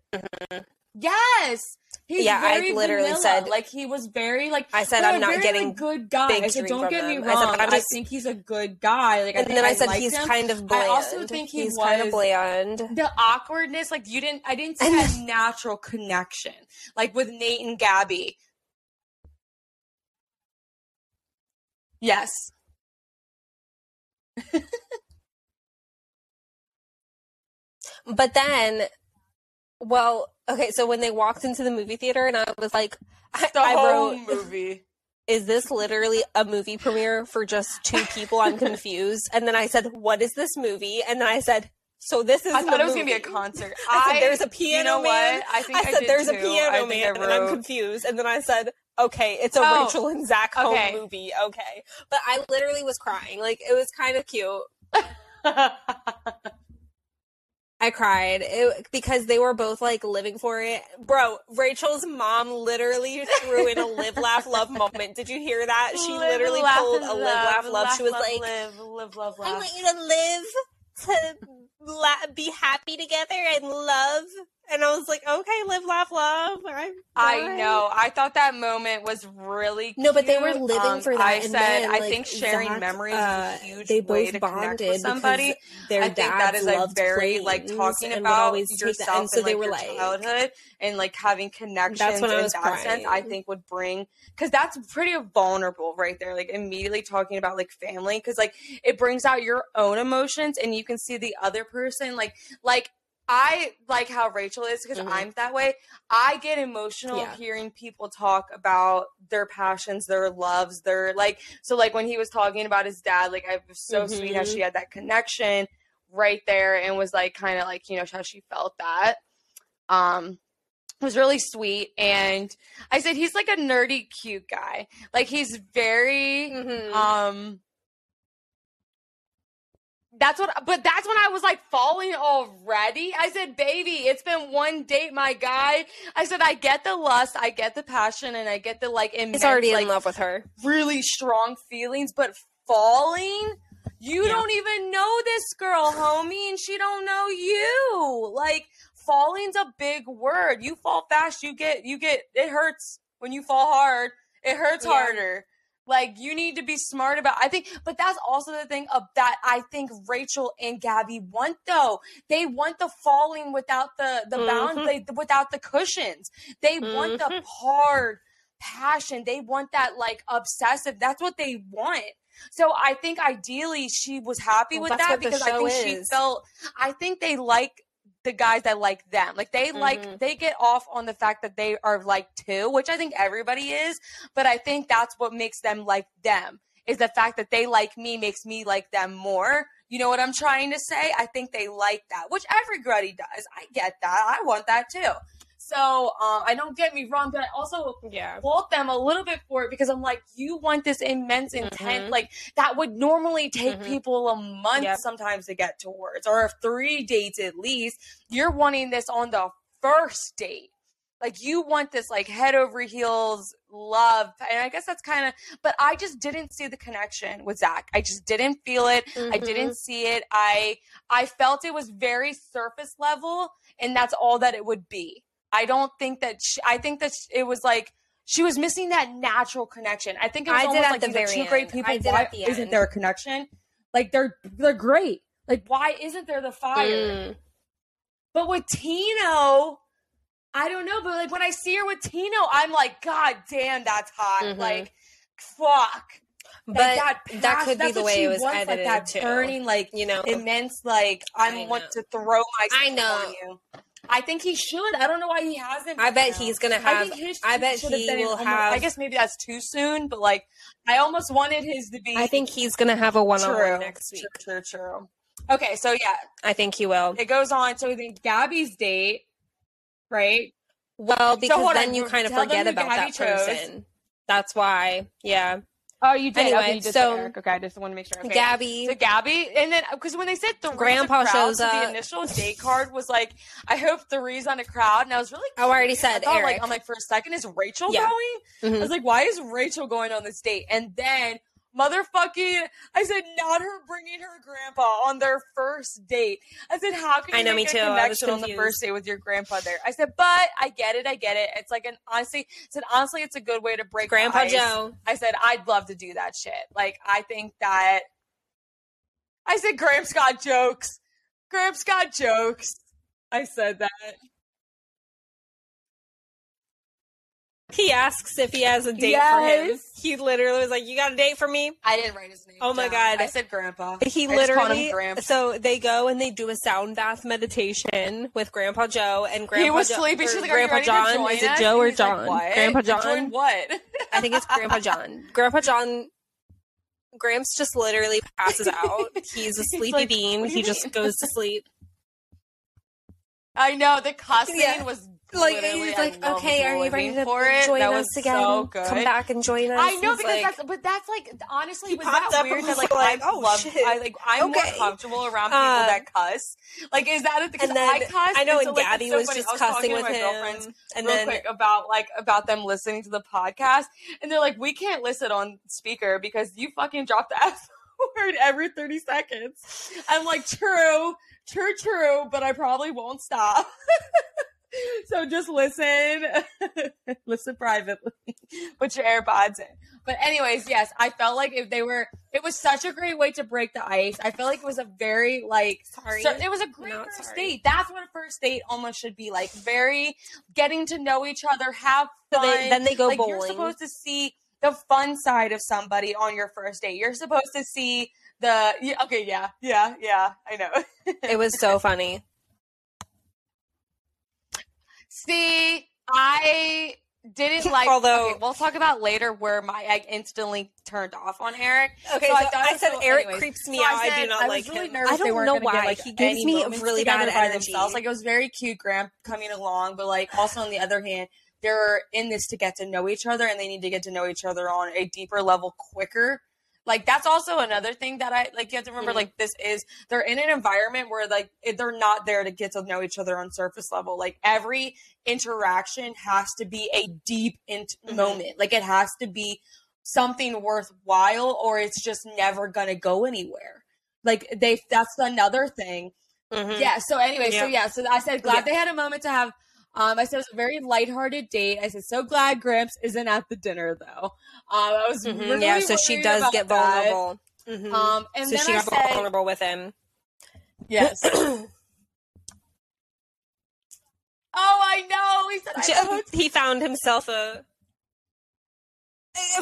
Yes. He's
Yeah, I literally
vanilla.
said-
like he was very like
I said I'm not
very,
getting
like, good guy. I said don't get me
them.
wrong.
I
I,
said, I'm just-
think he's a good guy. Like I
And then I
I
said he's
him.
kind of bland.
I also think he
he's kind of
was-
bland.
the awkwardness, like you didn't I didn't see that natural connection. Like with Nate and Gabby. Yes.
But then, well, okay, so when they walked into the movie theater, and I was like, I,
The
I
whole
wrote,
movie.
is this literally a movie premiere for just two people? I'm confused. And then I said, what is this movie? And then I said, so this is
I thought it was gonna be a concert.
I said, there's a piano
you know
man.
What? I think
I
I,
said,
did
there's a
too. I
piano man,
I
and I'm confused. And then I said, okay, it's a
Oh,
Rachel and Zach home
okay.
movie. Okay. But I literally was crying. Like, it was kind of cute. I cried it, because they were both like living for it. Bro, Rachel's mom literally threw in a live, laugh, love moment. Did you hear that? She
Live,
literally
laugh,
pulled a live, laugh, love. She was
love,
like,
live, live, love,
I want you to live, to la- be happy together and love. And I was like, okay, live, laugh, love. I'm
I know. I thought that moment was really
No, but they were living
Um,
for that.
I
and
said
then,
I
like,
think sharing
Zach,
memories
uh,
is a huge
they
way
both
to connect
bonded
with somebody.
because their
I think that
dads
is like very like talking about
always take that.
yourself
And so
and
they
like
were
your
like,
childhood and like having connections
when I
in
was
that sense. I think would bring because that's pretty vulnerable right there. Like immediately talking about like family because like it brings out your own emotions and you can see the other person like like. I like how Rachel is because
Mhm.
I'm that way. I get emotional
Yeah.
hearing people talk about their passions, their loves, their like. So, like when he was talking about his dad, like I was so sweet how
Mhm.
she had that connection right there and was like kind of like you know how she felt that um was really sweet and i said he's like a nerdy cute guy like he's very
Mhm.
um that's what but that's when i was like falling already i said baby it's been one date my guy i said i get the lust i get the passion and i get the like immense,
He's already
like,
in love with her.
really strong feelings, but falling, you
Yeah.
don't even know this girl, homie, and she don't know you. Like falling's a big word. You fall fast, you get you get it hurts when you fall hard. It hurts
Yeah.
harder. Like you need to be smart about. I think, but that's also the thing of that. I think Rachel and Gabby want though. They want the falling without the the bound,
Mhm.
they, without the cushions. They want the
Mhm.
hard passion. They want that like obsessive. That's what they want. So I think ideally she was happy with that because I think she felt. I think they like the guys that like them. Like they like
Mhm.
they get off on the fact that they are like too, which I think everybody is. But I think that's what makes them like them is the fact that they like me makes me like them more. You know what I'm trying to say? I think they like that, which everybody does. I get that. I want that too. So um, I don't get me wrong, but I also
Yeah.
fault them a little bit for it because I'm like, you want this immense intent,
Mhm.
like that would normally take
Mhm.
people a month
Yep.
sometimes to get towards, or three dates at least. You're wanting this on the first date. Like you want this like head over heels love. And I guess that's kind of but I just didn't see the connection with Zach. I just didn't feel it. I
Mhm.
didn't see it. I I felt it was very surface level and that's all that it would be. I don't think that she, I think that it was like she was missing that natural connection. I think it was
I
almost like
the very
two great people. Why
at the
isn't
end.
there a connection? Like they're they're great. Like why isn't there the fire?
Mm.
But with Tino, I don't know. But like when I see her with Tino, I'm like, God damn, that's hot.
Mhm.
Like, fuck.
But
Like,
that,
passion-
could be the way it was
wants,
edited
like that
too.
turning, like
you know,
immense. Like I,
I
want to throw myself
I know.
I think he should. I don't know why he hasn't.
I bet
now.
he's gonna
I
have.
think his
I bet he will
almost-
have.
I guess maybe that's too soon, but like I almost wanted his to be.
I think he's gonna have a one on one next week.
True, true, true. Okay, so yeah,
I think he will.
it goes on. So then Gabby's date, right?
Well, because
hold
then
on,
you kind of forget about
Gabby
that
chose.
person. That's why. Yeah.
Oh, you
did. Okay, you did
so okay, I just want to make sure. Okay.
Gabby.
So Gabby, and then because when they said the
Grandpa
crowd,
shows
so
up.
the initial date card was like, "I hope three's on a crowd," and I was really.
I already said
I thought,
Eric.
like, I'm like, for a second, is Rachel
Yeah.
going? I
Mhm.
was like, why is Rachel going on this date? And then motherfucking, I said, not her bringing her grandpa on their first date. I said, how can you
I know, me
make
too.
a
I was
connection on the first date with your grandpa there? I said, but I get it, I get it. It's like an honestly, I said honestly, it's a good way to break
Grandpa. Joe.
I said, I'd love to do that shit. Like, I think that. I said, Gramps got jokes. Gramps got jokes. I said that.
He asks if he has a date for him. He literally was like, "You got a date for me?"
I didn't write his name.
Oh my
down.
God.
I said Grandpa.
He
I
literally. So they go and they do a sound bath meditation with Grandpa Joe and Grandpa.
he was
Jo-
sleeping. She's like, "Are you
Grandpa John.
join
Is it? Joe or
like,
John?
what?
Grandpa
Join
John.
what?
I think it's Grandpa John. Grandpa John. Gramps just literally passes out. He's a sleepy
like,
bean. He
you
just goes to sleep.
I know the cussing
Yeah.
was
Like he's like, okay, are you ready to join us again?
So.
Come back and join us.
I know
He's
because
like,
that's, but that's like honestly, was that weird that like,
like,
I
oh,
love,
shit.
I like, I'm
Okay.
more comfortable around people
Uh,
that cuss. Like, is that it? Because
and then
I cuss.
I know,
and so, like,
Gabby
so
was
funny.
just
was
cussing with him, and
real
then
quick about like about them listening to the podcast, and they're like, "We can't listen on speaker because you fucking drop the f word every thirty seconds." I'm like, "True, true, true," but I probably won't stop. so just listen, listen privately, put your AirPods in. But anyways, yes, I felt like if they were, it was such a great way to break the ice. I feel like it was a very like
sorry.
so it was a great
Not
first
sorry.
date. That's what a first date almost should be like. Very getting to know each other, have
So
fun.
they, then they go
like
bowling.
you're supposed to see the fun side of somebody on your first date. You're supposed to see the okay, yeah, yeah, yeah. I know.
it was so funny.
See, I didn't like.
Although-
okay, we'll talk about later where my egg instantly turned off on Eric.
Okay,
So
so
I
I, said
so-
Eric
anyways.
creeps me
So
out. I,
said
do not
I
like
really
him.
nervous
I don't know
gonna get,
why.
like,
he gives me a really bad energy.
themselves. Like it was very cute, Graham coming along, but like also on the other hand, they're in this to get to know each other, and they need to get to know each other on a deeper level quicker. Like that's also another thing that I like. You have to remember,
Mhm.
like this is they're in an environment where like they're not there to get to know each other on surface level. Like every interaction has to be a deep int-
Mhm.
moment. Like it has to be something worthwhile, or it's just never gonna go anywhere. Like they, that's another thing.
Mhm.
Yeah. So anyway, so
Yeah.
yeah. So I said glad
Yeah.
they had a moment to have. Um, I said it was a very lighthearted date. I said so glad Gramps isn't at the dinner though. Um, I was
Mhm.
really
yeah, so she does get
that.
vulnerable. Mhm.
Um, and
so
then
she
I
got
said
vulnerable with him.
yes. oh, I know. He said I
he found himself a.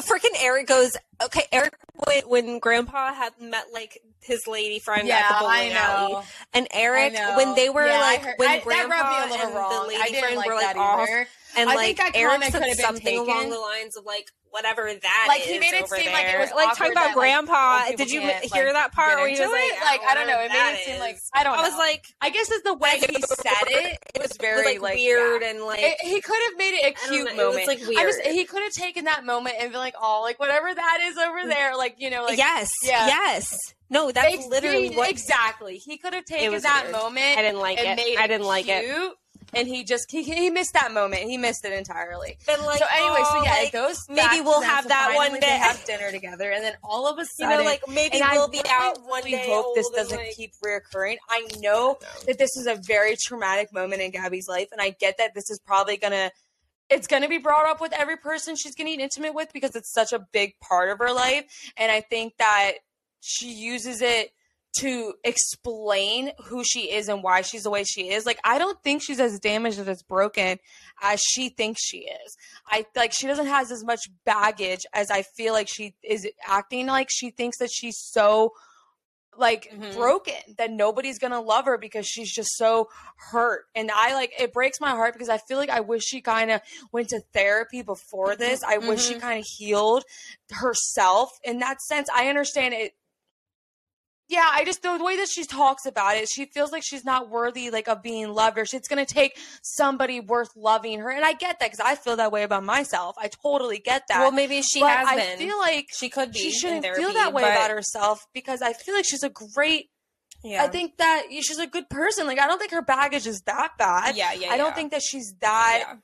Freaking Eric goes okay. Eric, when, when Grandpa had met like his lady friend
Yeah,
at the bowling alley, and Eric, when they were
Yeah,
like,
heard-
when
I-
Grandpa
that rubbed me a little
and
wrong.
the lady friend
like
were like
that
off,
either.
And
I
like
think that
Eric said
could have been
something along the lines of like whatever that
Like, he made it seem
there.
like it was
like talking about
that,
Grandpa.
people
Did you hear
like,
that part where he was like.
Like, I don't know. It made it seem like- I don't know.
I was like,
I guess it's the way he said it. It was very
like, weird and like
It- he could have made it a cute moment.
was, like,
I just, he could have taken that moment and been like, "Oh, like whatever that is over mm. there, like you know, like
yes,
yeah.
yes. No, that's
Ex-
literally what
exactly." He could have taken that
weird.
moment.
I didn't like it. I didn't like it.
And he just he, he missed that moment. He missed it entirely.
Like,
so anyway, so
oh,
yeah,
like,
it goes.
maybe we'll have
so
that one
they
day.
have dinner together, and then all of a
you
sudden,
know, like maybe we'll
I
be out one
really
day.
We hope this doesn't
like-
keep reoccurring. I know that this is a very traumatic moment in Gabby's life, and I get that this is probably gonna. It's going to be brought up with every person she's going to getting intimate with because it's such a big part of her life. And I think that she uses it to explain who she is and why she's the way she is. Like, I don't think she's as damaged and as broken as she thinks she is. I like she doesn't have as much baggage as I feel like she is acting like she thinks that she's so like
Mhm.
broken that nobody's gonna love her because she's just so hurt and i like it breaks my heart because i feel like i wish she kind of went to therapy before this i wish she
Mhm.
kind of healed herself in that sense i understand it yeah, I just the way that she talks about it, she feels like she's not worthy like of being loved, or she's going to take somebody worth loving her, and I get that because I feel that way about myself. I totally get that.
Well, maybe she
but
has
I
been.
feel like
she could be.
she shouldn't
therapy,
feel that way
but-
about herself because I feel like she's a great.
Yeah.
I think that she's a good person. Like I don't think her baggage is that bad.
Yeah, yeah.
I don't
yeah.
think that she's that
Yeah.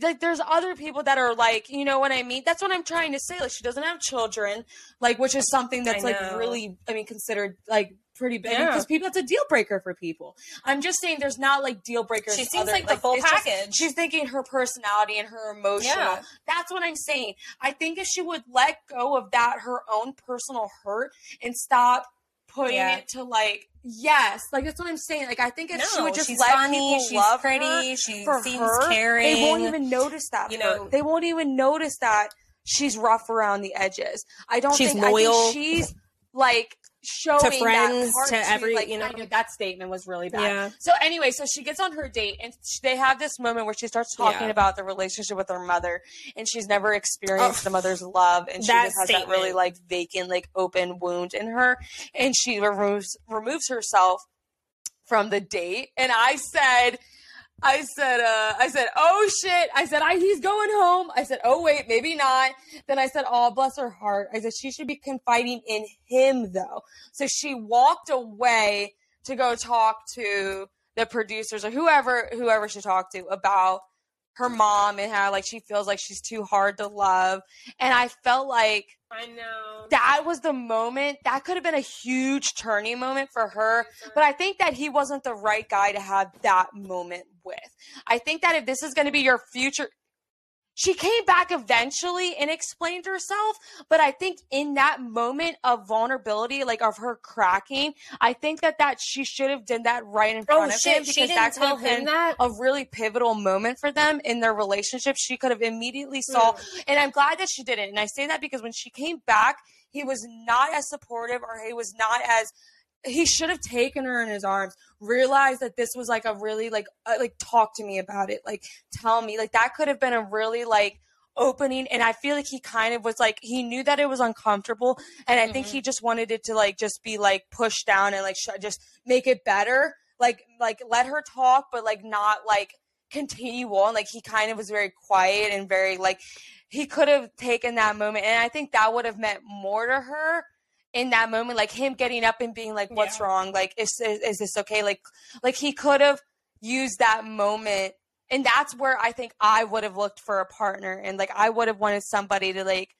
Like there's other people that are like you know what i mean that's what i'm trying to say like she doesn't have children like which is something that's like really i mean considered like pretty big
Yeah.
because people that's a deal breaker for people i'm just saying there's not like deal breakers
She seems
other-
like the full
it's just-
package.
she's thinking her personality and her emotional
Yeah.
that's what i'm saying i think if she would let go of that her own personal hurt and stop putting
Yeah.
it to like yes like that's what i'm saying like i think if she would just let
funny.
people
She's
love
pretty.
her
she
for
seems
her,
caring.
they won't even notice that.
You
know, they won't even notice that she's rough around the edges. I don't
She's
think I think she's like showing that
friends, to every-
like,
you know.
I know that statement was really bad.
Yeah.
So anyway, so she gets on her date and sh- they have this moment where she starts talking
Yeah.
about the relationship with her mother and she's never experienced
Oh,
the mother's love and she just has that really like vacant like open wound in her and she removes removes herself from the date and I said I said, uh, I said, oh shit. I said, I, he's going home. I said, oh wait, maybe not. Then I said, oh, bless her heart. I said, she should be confiding in him though. So she walked away to go talk to the producers or whoever, whoever she talked to about her mom and how like she feels like she's too hard to love. And I felt like
I know.
that was the moment that could have been a huge turning moment for her but i think that he wasn't the right guy to have that moment with i think that if this is going to be your future she came back eventually and explained herself but i think in that moment of vulnerability like of her cracking i think that that she should have done that right in oh, front
Oh
of
shit!
him
She
because
didn't
that
tell him that.
a really pivotal moment for them in their relationship. She could have immediately hmm. saw, and I'm glad that she didn't. And I say that because when she came back, he was not as supportive or he was not as he should have taken her in his arms realized that this was like a really like uh, like talk to me about it like tell me like that could have been a really like opening and i feel like he kind of was like he knew that it was uncomfortable and i mm-hmm. think he just wanted it to like just be like pushed down and like sh- just make it better like like let her talk but like not like continue on like he kind of was very quiet and very like he could have taken that moment and i think that would have meant more to her in that moment like him getting up and being like what's yeah. wrong like is, is, is this okay like like he could have used that moment and that's where i think i would have looked for a partner and like i would have wanted somebody to like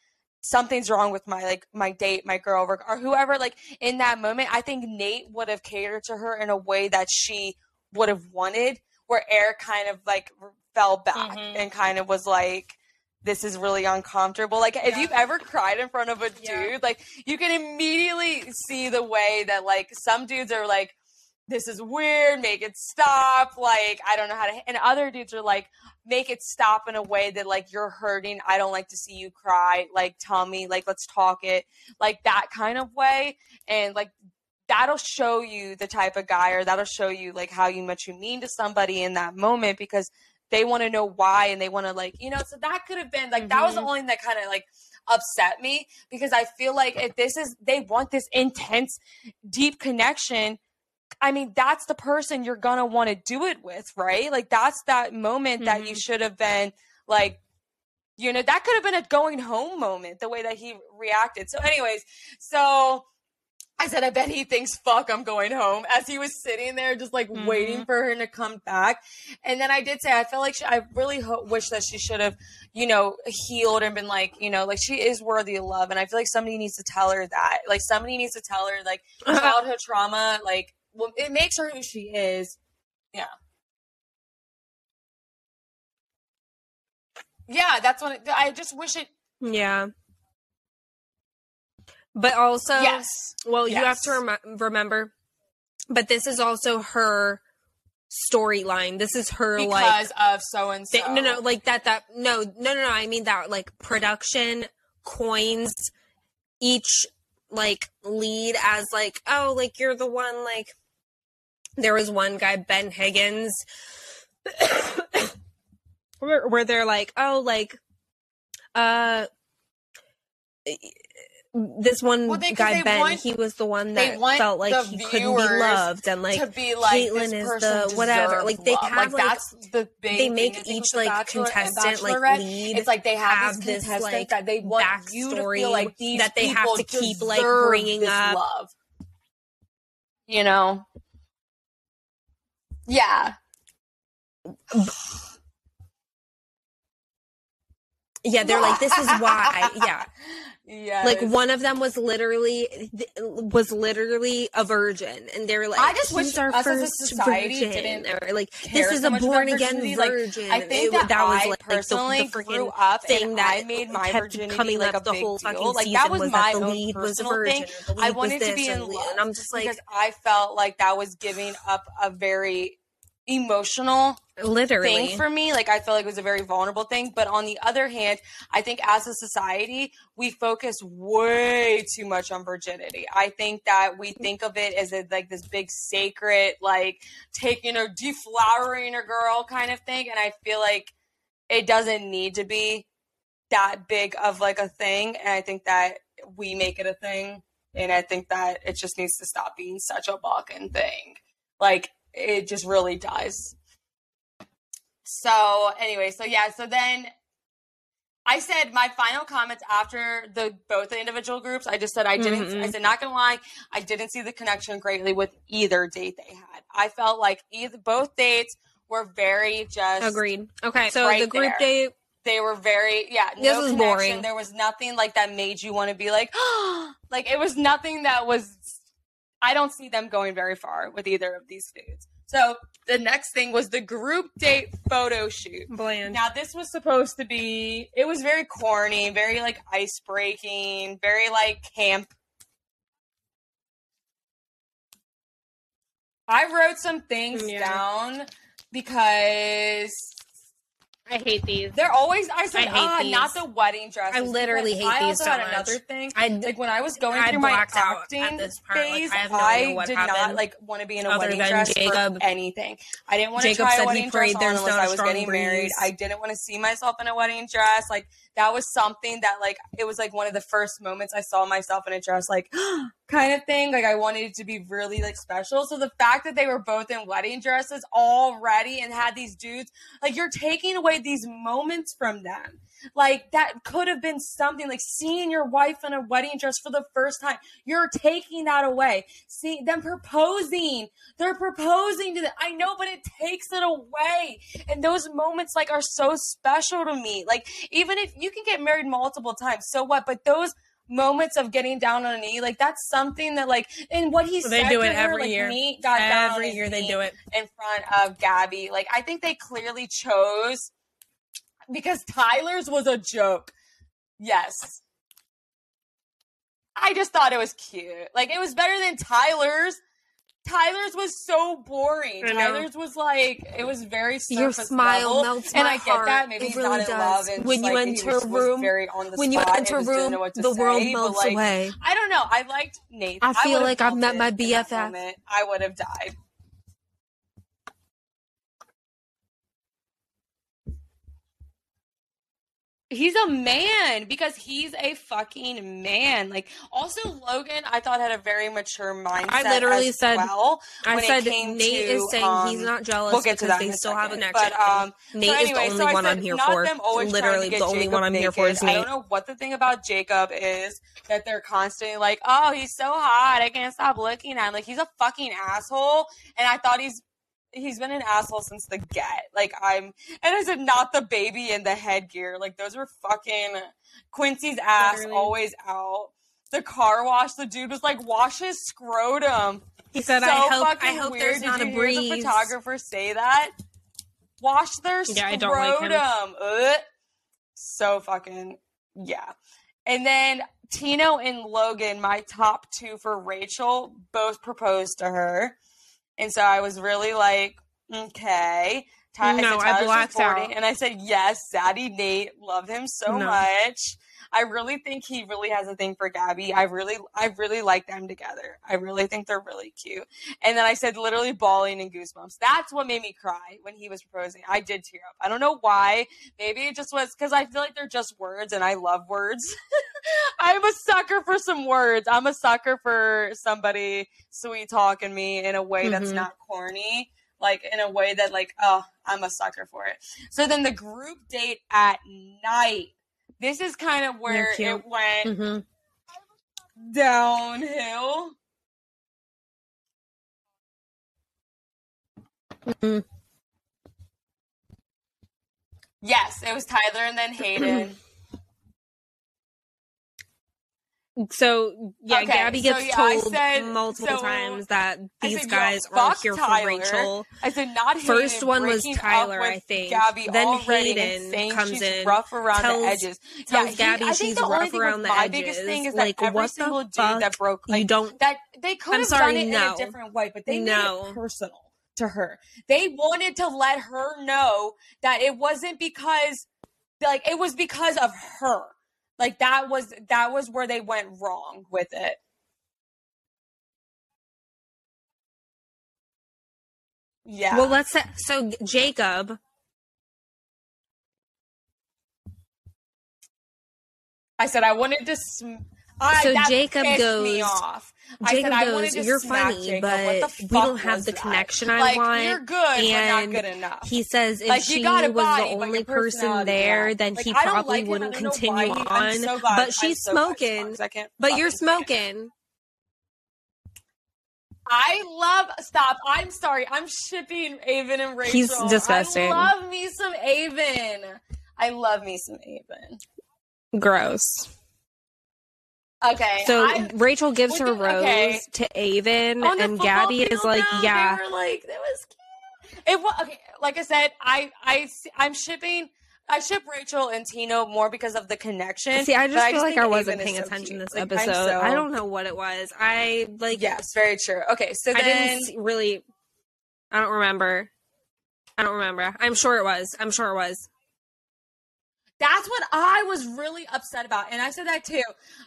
something's wrong with my like my date my girl or whoever like in that moment i think nate would have catered to her in a way that she would have wanted where eric kind of like fell back mm-hmm. and kind of was like this is really uncomfortable. Like if you've ever cried in front of a dude, yeah. like you can immediately see the way that like some dudes are like, this is weird, make it stop. Like, I don't know how to, and other dudes are like, make it stop in a way that like you're hurting. I don't like to see you cry. Like, tell me, like, let's talk it, like that kind of way. And like, that'll show you the type of guy or that'll show you like how you much you mean to somebody in that moment because they want to know why and they want to like you know so that could have been like mm-hmm. that was the mm-hmm. only thing that kind of like upset me because i feel like if this is they want this intense deep connection i mean that's the person you're gonna want to do it with right like that's that moment mm-hmm. that you mm-hmm. should have been like you know that could have been a going home moment the way that he reacted so anyways so I said, I bet he thinks, fuck, I'm going home as he was sitting there just like mm-hmm. waiting for her to come back. And then I did say, I feel like she, I really ho- wish that she should have, you know, healed and been like, you know, like she is worthy of love. And I feel like somebody needs to tell her that. Like somebody needs to tell her, like, childhood trauma, like, well, it makes her who she is. Yeah. Yeah, that's what it, I just wish it.
Yeah. But also,
yes.
Well,
yes.
you have to rem- remember, but this is also her storyline. This is her
because
like
of so and so.
No, no, like that. That no, no, no, no. I mean that like production coins each like lead as like oh like you're the one like there was one guy Ben Higgins where, where they're like oh like uh this one well, they, guy Ben, want, he was the one that felt like he couldn't be loved, and like,
be like
Kaitlyn is the whatever. Like they
love.
have
like, that's the big
they make each like contestant like lead.
It's like they have, have this, like that they want feel like these that they have to keep like bringing up. Love. You know, yeah.
Yeah, they're like, this is why. Yeah.
Yeah.
Like one of them was literally was literally a virgin, and they were like,
"I just wish our first society
virgin. didn't." Or like, this is a born again virgin.
Like, I think that, that was like, personally like the, the grew up thing that I made my virginity coming like a the whole deal. fucking like that was, was my that the lead was virgin. Thing. I wanted to be in love, and I'm just like, because I felt like that was giving up a very emotional
literally.
thing for me like i feel like it was a very vulnerable thing but on the other hand i think as a society we focus way too much on virginity. I think that we think of it as a, like this big sacred like taking or deflowering a girl kind of thing and i feel like it doesn't need to be that big of like a thing and i think that we make it a thing and i think that it just needs to stop being such a balkan thing. Like it just really does. So anyway, so yeah, so then I said my final comments after the both the individual groups. I just said I didn't. Mm-hmm. I said not gonna lie, I didn't see the connection greatly with either date they had. I felt like either both dates were very just
agreed. Okay, so right the group there. date
they were very yeah.
This no was connection. boring.
There was nothing like that made you want to be like, like it was nothing that was I don't see them going very far with either of these foods. So the next thing was the group date photo shoot.
Bland.
Now this was supposed to be it was very corny, very like ice breaking, very like camp. I wrote some things yeah. down because
I hate these.
They're always. I said,
I hate
ah,
these.
not the wedding dress.
I literally hate
I
these
also
so
had
much.
another thing.
I
like when I was going
I
through my
out
acting
at this part. Like,
phase,
I have no idea what
did not like want to be in a wedding dress
Jacob-
for anything. I didn't want to try a wedding dress on unless I was getting married. I didn't want to see myself in a wedding dress. Like that was something that like it was like one of the first moments I saw myself in a dress, like kind of thing. Like I wanted it to be really like special. So the fact that they were both in wedding dresses already and had these dudes, like you're taking away these moments from them. Like that could have been something like seeing your wife in a wedding dress for the first time. You're taking that away. See them proposing. They're proposing to them. I know, but it takes it away. And those moments like are so special to me. Like even if you can get married multiple times, so what? But those moments of getting down on a knee, like that's something that like and what he
They
said
do it
her,
every
like,
year.
Got
Every year they do it.
in front of Gabby. Like I think they clearly chose because Tyler's was a joke. Yes. I just thought it was cute. Like it was better than Tyler's. Tyler's was so boring. Tyler's was like it was very
Your smile
level.
melts
and
my
I get
heart.
that. Maybe
It
he's
really
not in
does.
love. And
When
just,
you
like,
enter
was,
a
was
room-
very on the
When you enter a
and just didn't
room,
know what to
the world
say, but,
melts
like,
away.
I don't know. I liked Nate.
I feel
would've
like I've met my BFF.
moment. I would have died. He's a man because he's a fucking man. Like, also Logan, I thought had a very mature mindset.
I literally
as
said-
well.
I said Nate
to,
is saying
um,
he's not jealous
we'll get to
because
that
they still have a
second.
connection.
But um,
Nate
so
is the only
I
one
said
I'm here for.
them always to
Literally, the only
Jacob
one I'm here for
naked.
is
I
Nate.
don't know what the thing about Jacob is that they're constantly like, "Oh, he's so hot, I can't stop looking at him." Like he's a fucking asshole, and I thought he's he's been an asshole since the get. Like I'm, and I said not the baby and the headgear. Like those were fucking Quincy's ass
Literally.
always out. The car wash, the dude was like, "Wash his scrotum."
He said,
so
"I hope, I hope
weird.
there's
Did
not a
hear
breeze."
The photographer say that. Wash their
Yeah, I
scrotum.
don't like him.
So fucking yeah. And then Tino and Logan, my top two for Rachel, both proposed to her, and so I was really like, okay. Ty-
No,
said
I blacked
supporting,
out.
and I said yes. Zaddy Nate love him so
No.
much. I really think he really has a thing for Gabby. I really, I really like them together. I really think they're really cute. And then I said literally bawling and goosebumps. That's what made me cry when he was proposing. I did tear up. I don't know why. Maybe it just was because I feel like they're just words and I love words. I'm a sucker for some words. I'm a sucker for somebody sweet talking me in a way that's
Mhm.
not corny. Like in a way that like, oh, I'm a sucker for it. So then the group date at night. This is kind of where it went
hmm
downhill.
Mhm.
Yes, it was Tyler and then Hayden.
So yeah,
Okay,
Gabby
so,
gets
yeah,
told
said-
multiple
so,
times that these
said,
guys
fuck
here for
Tyler.
Rachel.
I said not
First one was Tyler, I think.
Gabby
Then Hayden comes
she's
in,
rough around
tells-
the edges.
tells
he-
Gabby
I think
she's rough around the
my biggest thing is
Like,
that every single dude that broke
you
like
don't.
that they could
I'm
have
sorry,
done it in a different way, but they made it personal to her. They wanted to let her know that it wasn't because like it was because of her. Like that was that was where they went wrong with it. Yeah.
Well, let's say, so Jacob.
I said I wanted to. Sm- I,
So Jacob goes-
Me off. I
Jacob
said
goes, "You're funny,
Jacob.
but we don't have the
that?
connection I
like,
want,
You're good,
and
not good enough.
He says if
Like,
she
a
was the only person there,
yeah.
then
Like,
he probably
like
wouldn't continue on.
so
but she's
so
smoking.
smokes. I can't
But you're
fucking stand it.
smoking.
I love. Stop. I'm sorry. I'm shipping Aven and Rachel.
He's disgusting.
I love me some Aven. I love me some Aven.
Gross.
Okay.
So
I,
Rachel gives her
the-
rose
okay.
to
Aven,
and Gabby is like,
though,
"Yeah."
Like, that was cute. It was okay. Like I said, I I I'm shipping. I ship Rachel and Tino more because of the connection.
See, I just feel like I wasn't
Aven
paying
so
attention
cute.
this
Like,
episode.
so-
I don't know what it was. I like.
Yes, very true. Okay, so
I
then
didn't really. I don't remember. I don't remember. I'm sure it was. I'm sure it was.
That's what I was really upset about, and I said that too.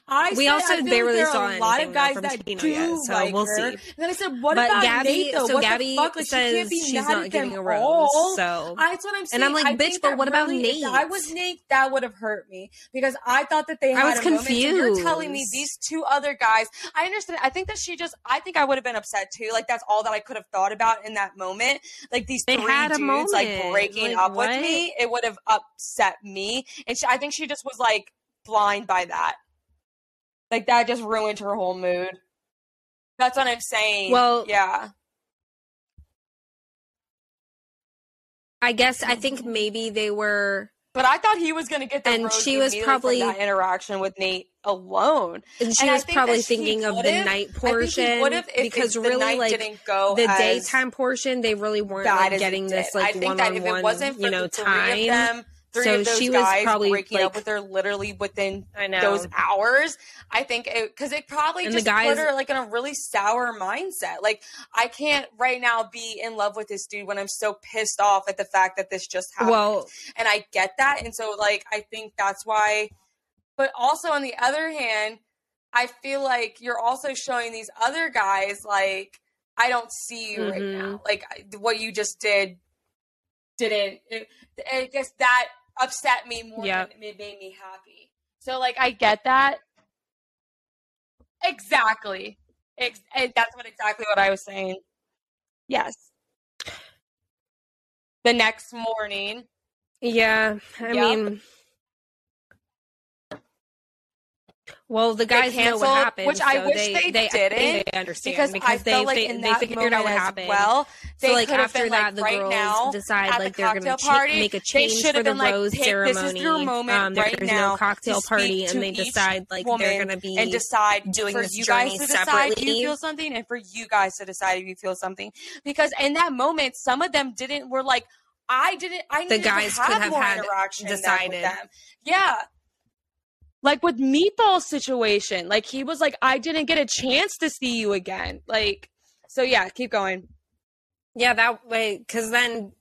I
We
said,
also
I like there
saw
a lot of guys that
Tino
do
yet, so
like
we'll
her.
see.
And then I said, "What
but
about
Gabby,
Nate? Though?
so
what
Gabby
fuck? Like, she
says
can't be
she's
mad
not
at
getting a rose.
all.
So
That's what I'm saying.
And I'm like,
I
bitch, but what about
really,
Nate?
If I was Nate, that would have hurt me because I thought that they
I was
a moment. So you're telling me these two other guys. I understand. I think that she just. I think I would have been upset too. Like that's all that I could have thought about in that moment. Like these
They
three dudes like breaking
Like,
up
what?
with me. It would have upset me, and she, I think she just was like blind by that. Like that just ruined her whole mood. That's what I'm saying.
Well,
yeah.
I guess I think maybe they were,
But I thought he was going to get the
And she was probably-
from that interaction with Nate alone.
and she
And
was probably thinking of the night
I think he
portion
if-
because really like the daytime portion they really weren't like getting this like
think
one
that
on
if it
one
wasn't for
you know time.
them, three
So
of those
she was
guys
probably,
breaking up with her literally within those hours. I think because it, probably just
guys-
put her like in a really sour mindset. Like I can't right now be in love with this dude when I'm so pissed off at the fact that this just happened.
Well,
and I get that. And so, like, I think that's why. But also, on the other hand, I feel like you're also showing these other guys, like, I don't see you right
Mhm.
now. Like, what you just did didn't. It, I guess that upset me more
Yeah.
than it made me happy. So, like, I get that. Exactly. Ex- eh, that's what exactly what I was saying. Yes. The next morning,
yeah, I
Yep.
mean, well, the guys know what happened,
which I
so
wish
they,
they
they,
didn't,
they understand
because,
because,
I
they
felt like
they,
in
they
that
figured
moment
out what happened.
well. They
so like
could have
after
been
that,
like,
the
right
girls
now
decide like
the
they're
cocktail
cha- make a change for the
like,
rose
"Pick-
ceremony.
this is your moment
um,
right
there's
now
no cocktail
to
party, and they decide like they're gonna be
and decide
doing
for
this
you guys to decide if you feel something and for you guys to decide if you feel something because in that moment some of them didn't were like I didn't I
The guys could have had
interaction than with
decided.
Yeah. Like with Meatball's situation, like he was like, I didn't get a chance to see you again. Like, so yeah, keep going.
Yeah, that way, because then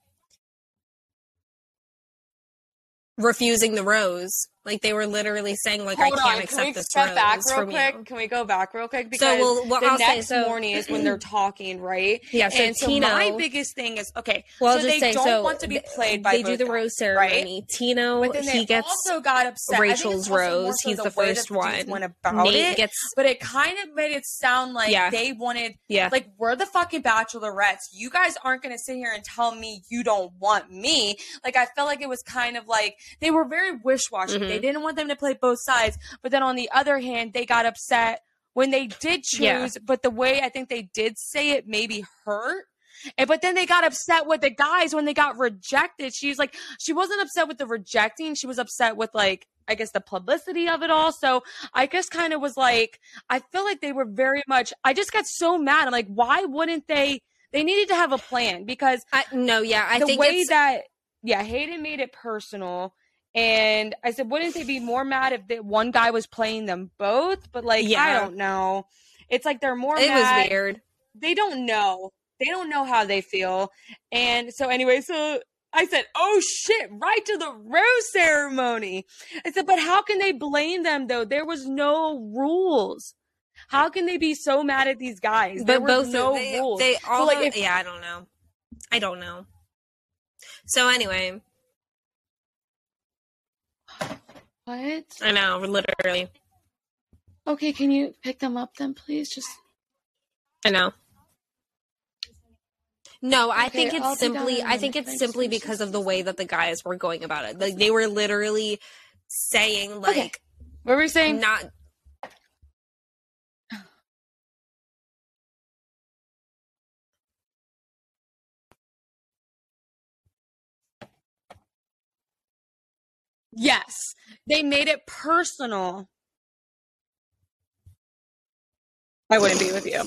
refusing the rose, like they were literally saying, like
Hold
I can't
on,
accept
can we
this
step back real quick?
you.
Can we go back real quick? Because So,
well, what
the
I'll say-
next
so-
morning is when they're talking, right?
Yeah, so
and so
Tino-
my biggest thing is okay.
Well,
so they
say,
don't
so
want to be played by
They do the rose
right?
ceremony. Tino,
But then
he gets
also got upset.
Rachel's
it's also more
rose.
so
He's the first
the dudes
one.
Went about
Nate
it,
gets
but it kind of made it sound like
Yeah.
they wanted
yeah.
like we're the fucking bachelorettes. You guys aren't gonna sit here and tell me you don't want me. Like I felt like it was kind of like they were very wish washy.
Mm-hmm.
They mm-hmm. didn't want them to play both sides. But then on the other hand, they got upset when they did choose.
Yeah.
But the way I think they did say it maybe hurt. And but then they got upset with the guys when they got rejected. She's like, she wasn't upset with the rejecting. She was upset with like, I guess the publicity of it all. So I just kind of was like, I feel like they were very much. I just got so mad. I'm like, why wouldn't they? They needed to have a plan because
I, no, yeah, I
the
think
way that yeah, Hayden made it personal. And I said, wouldn't they be more mad if the one guy was playing them both? But like,
yeah.
I don't know. It's like they're more
it
mad
was weird.
they don't know. They don't know how they feel. And so anyway, so I said, "Oh shit, right to the rose ceremony." I said, "But how can they blame them though? There was no rules. How can they be so mad at these guys? there
But
was
both
no
they,
rules."
they all
like, if-
yeah, I don't know. I don't know. So anyway,
what?
I know, literally.
Okay, can you pick them up then, please? Just
I know. No, I
Okay,
think it's simply I think it's simply because of the way that the guys were going about it. Like they were literally saying like
Okay. what were we saying?
not
Yes, they made it personal. I wouldn't be with you.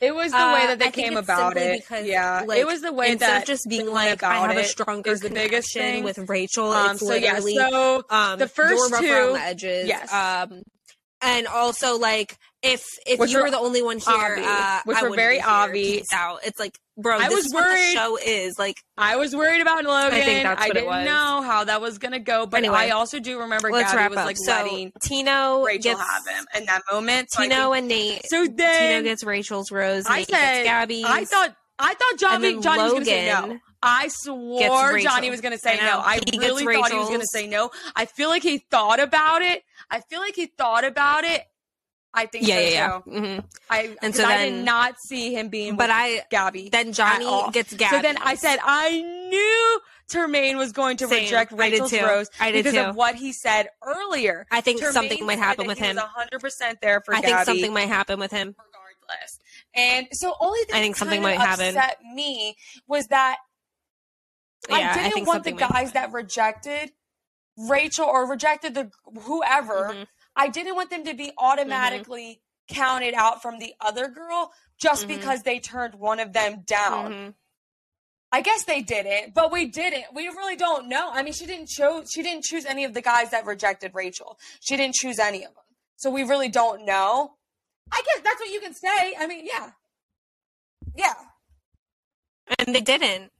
It was the
Uh,
way that they
I
came about it.
because,
yeah,
like,
it was the way
instead
that
of just being like I have a stronger
is the biggest
connection
thing.
with Rachel.
Um, so yeah, so
um,
the first two-
on the edges.
yes.
Um, and also like if if
Which
you
were
were the only one here,
obvi,
uh,
which
I
were very
be here.
obvi.
Peace out. It's like bro,
I
this
was
what
worried.
show is like.
I was worried about Logan. I,
think that's what it
didn't
was.
know how that was gonna go, but
Anyway.
I also do remember
Let's
Gabby
wrap
was
up.
like
so
letting
Tino
Rachel
gets
have him in that moment. So
Tino and Nate.
so then Tino
gets Rachel's rose.
I
Nate
said
gets Gabby's.
I thought I thought Johnny Johnny was gonna say no. I swore Johnny was gonna say
I
no. I
He
really thought he was gonna say no. I feel like he thought about it. I feel like he thought about it. I think
yeah,
so
yeah, yeah.
too.
hmm
I
And so
so I
then-
did not see him being
But
with
I
Gabby.
then Johnny gets Gabby.
So then I said I knew Termayne was going to
Same.
reject
I
Rachel's
too.
rose
I did
because
too.
of what he said earlier.
I think
Termayne
something might happen with him.
Was hundred percent there for
I think something might happen with him.
regardless. And so only thing
I think something might happen.
upset me was that
Yeah,
I
I
didn't
think
want the guys that rejected Rachel or rejected the whoever.
Mhm.
I didn't want them to be automatically counted out from the other girl just
Mhm.
because they turned one of them down.
Mhm.
I guess they didn't, but we didn't. We really don't know. I mean, she didn't choose. She didn't choose any of the guys that rejected Rachel. She didn't choose any of them, so we really don't know. I guess that's what you can say. I mean, yeah, yeah.
And they didn't.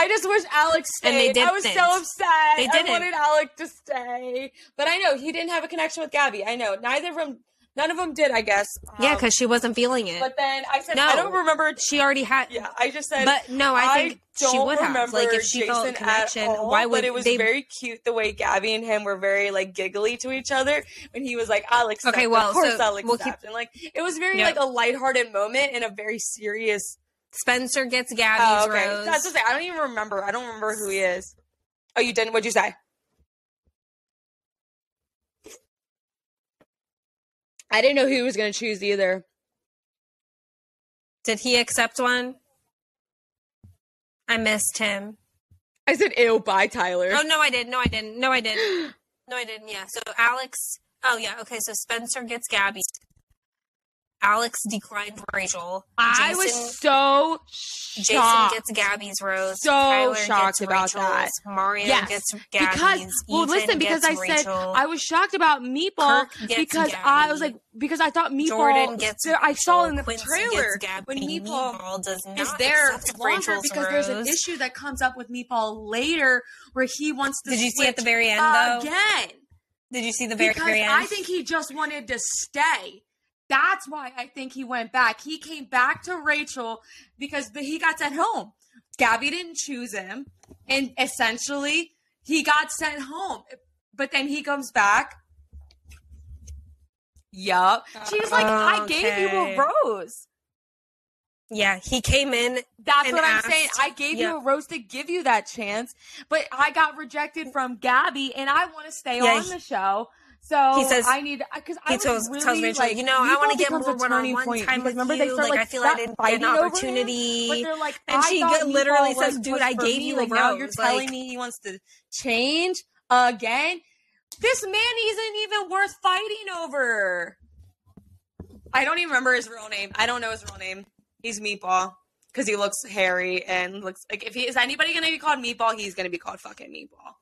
I just wish Alex
And they
stayed. I was so upset.
They
I
didn't.
wanted Alex to stay, but I know he didn't have a connection with Gabby. I know neither of them. None of them did. I guess.
Yeah,
Um,
because she wasn't feeling it.
But then I said
No.
I don't remember.
she already had.
Yeah, I just said.
But no, I think she
don't
would have. Like if she felt a
Jason at
connection,
all,
why would
But it was
they?
very cute the way Gabby and him were very like giggly to each other when he was like, "I'll.
Okay, well,
of course
so
I'll
we'll
accept, and like it was very
Yeah.
like a lighthearted moment in a very serious.
Spencer gets
Oh,
Gabby's
okay,
rose.
that's what I. I don't even remember. I don't remember who he is. Oh, you didn't? What'd you say? I didn't know who he was going to choose either.
Did he accept one? I missed him.
I said, "Ew, bye, Tyler."
Oh no, I didn't. No, I didn't. No, I didn't. No, I didn't. Yeah. So Alex. Oh yeah. Okay. So Spencer gets Gabby. Alex declined Rachel.
I
Jason-
was so shocked.
Jason gets Gabby's rose.
So
Tyler
shocked about
Rachel's.
that.
Mario
Yes,
gets Gabby's.
because well,
Ethan
listen, because I said
Rachel.
I was shocked about Meatball because
Gabby.
I was like because I thought Meatball.
Jordan gets.
there- I saw in the
Quincy
trailer when Meatball
Meatball does not
is there longer because there's an issue that comes up with Meatball later where he wants to.
Did you see at the very end though?
again?
Did you see the very
because
very end?
I think he just wanted to stay. That's why I think he went back. He came back to Rachel because he got sent home. Gabby didn't choose him, and essentially he got sent home. But then he comes back. Yup. She was like, "I gave you a rose."
yeah, he came in.
That's what I'm saying. I gave
yeah.
you a rose to give you that chance, but I got rejected from Gabby, and I want to stay
Yeah,
on
he-
the show. So
He says-
I need because I
He tells,
really,
tells Rachel,
like,
you know, I want to get more one-on-one time with
remember
you.
they start
like,
like,
I feel I didn't get an
him,
opportunity.
but they're like,
And she literally says, "Dude, I gave
me.
you a
like, now you're telling me he wants to change again. This man isn't even worth fighting over. I don't even remember his real name. I don't know his real name. He's Meatball because he looks hairy and looks like if he is anybody going to be called Meatball, he's going to be called fucking Meatball.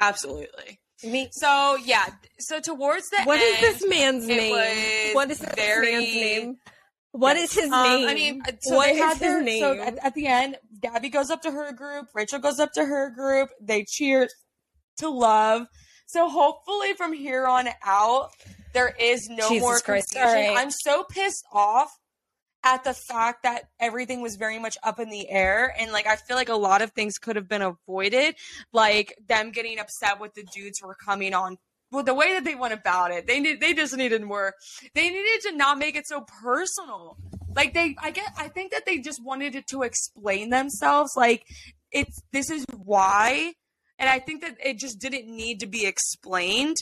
Absolutely.
Me,
So yeah. So towards the
what is
end,
this man's name? What is this
very-
man's name? What is his
Um,
name?
I mean, so
what is his
their,
name?
So at, at the end, Gabby goes up to her group, Rachel goes up to her group. They cheer to love. So hopefully, from here on out, there is no
Jesus
more
Christ.
confusion.
Right.
I'm so pissed off at the fact that everything was very much up in the air, and like I feel like a lot of things could have been avoided, like them getting upset with the dudes who were coming on. Well, the way that they went about it, they need, they just needed more. They needed to not make it so personal like they i get i think that they just wanted it to explain themselves like it's this is why and i think that it just didn't need to be explained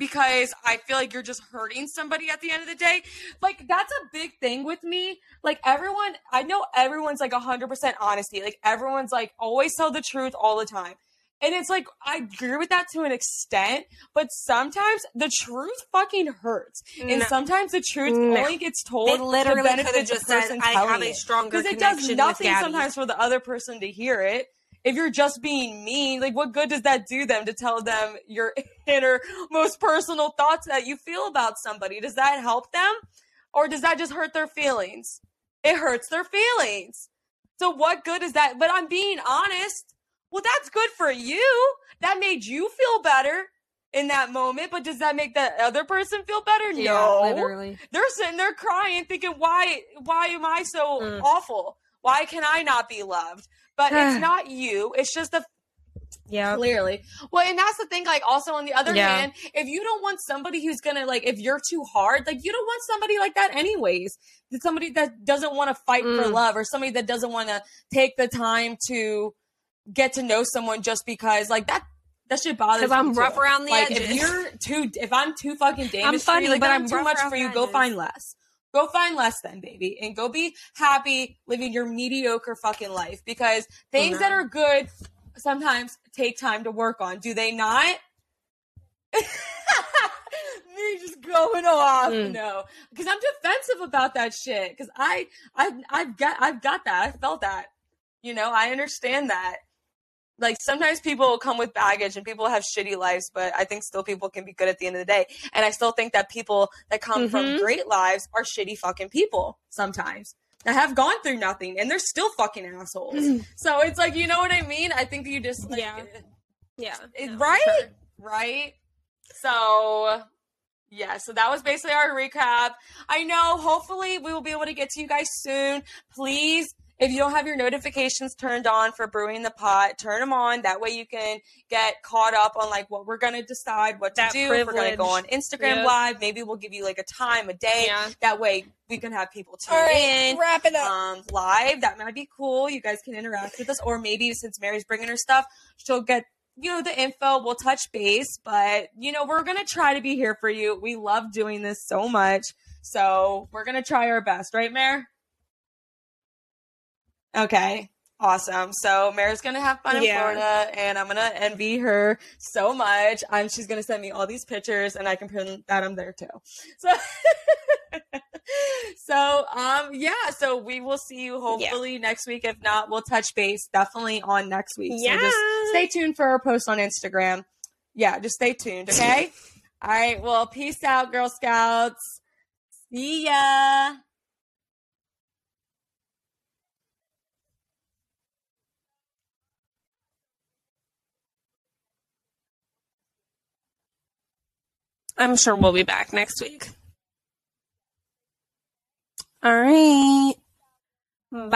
because i feel like you're just hurting somebody at the end of the day. Like that's a big thing with me. Like everyone i know everyone's like 100% honesty. Like everyone's like always tell the truth all the time. And it's like I agree with that to an extent, but sometimes the truth fucking hurts, and sometimes the truth
No.
only gets told
they literally
to
could have just said, "I have a
it.
stronger
because it does nothing sometimes for the other person to hear it. If you're just being mean, like what good does that do them to tell them your inner most personal thoughts that you feel about somebody? Does that help them, or does that just hurt their feelings? It hurts their feelings. So what good is that? But I'm being honest. Well, that's good for you. That made you feel better in that moment. But does that make the other person feel better?
Yeah,
no.
literally.
They're sitting there crying, thinking, "Why? Why am I so
Mm.
awful? Why can I not be loved?" But it's not you. It's just the
Yeah.
clearly well and that's the thing like also on the other
Yeah.
hand if you don't want somebody who's gonna like if you're too hard like you don't want somebody like that anyways It's somebody that doesn't want to fight for
Mm.
love or somebody that doesn't want to take the time to get to know someone just because like that that shit bothers
Because I'm
me too.
rough around the
like
edges.
if you're too if i'm too fucking damaged
funny,
for you, like
but
I'm
I'm
too much for you go
edges.
find less go find less then baby and go be happy living your mediocre fucking life because things
no.
that are good sometimes take time to work on do they not me just going off
Mm.
no because i'm defensive about that shit because i i i've got i've got that i felt that you know i understand that like sometimes people will come with baggage and people have shitty lives but i think still people can be good at the end of the day. And i still think that people that come from
Mhm.
great lives are shitty fucking people sometimes. That have gone through nothing and they're still fucking assholes. So it's like you know what i mean? I think you just like,
Yeah. Yeah.
it-
no,
right?
sure.
right? So yeah so that was basically our recap. I know hopefully we will be able to get to you guys soon. Please if you don't have your notifications turned on for brewing the pot turn them on that way you can get caught up on like what we're going to decide what to
That
do if we're going to go on instagram
Yep.
live maybe we'll give you like a time a day
Yeah.
that way we can have people tune
All right,
in
wrap it up.
um, live. That might be cool. You guys can interact with us, or maybe since Mary's bringing her stuff, she'll get you know the info. We'll touch base, but you know we're gonna try to be here for you. We love doing this so much, so we're gonna try our best, right, Mare? Okay. Awesome. So Mare's gonna have fun in Florida, and I'm gonna envy her so much. I'm she's gonna send me all these pictures, and I can print that I'm there too. So, so um, yeah. So we will see you hopefully next week. If not, we'll touch base definitely on next week. So just
Yeah.
stay tuned for our post on Instagram. Yeah, just stay tuned. Okay. all right. Well, peace out, Girl Scouts. See ya.
I'm sure we'll be back next week. All right. Bye.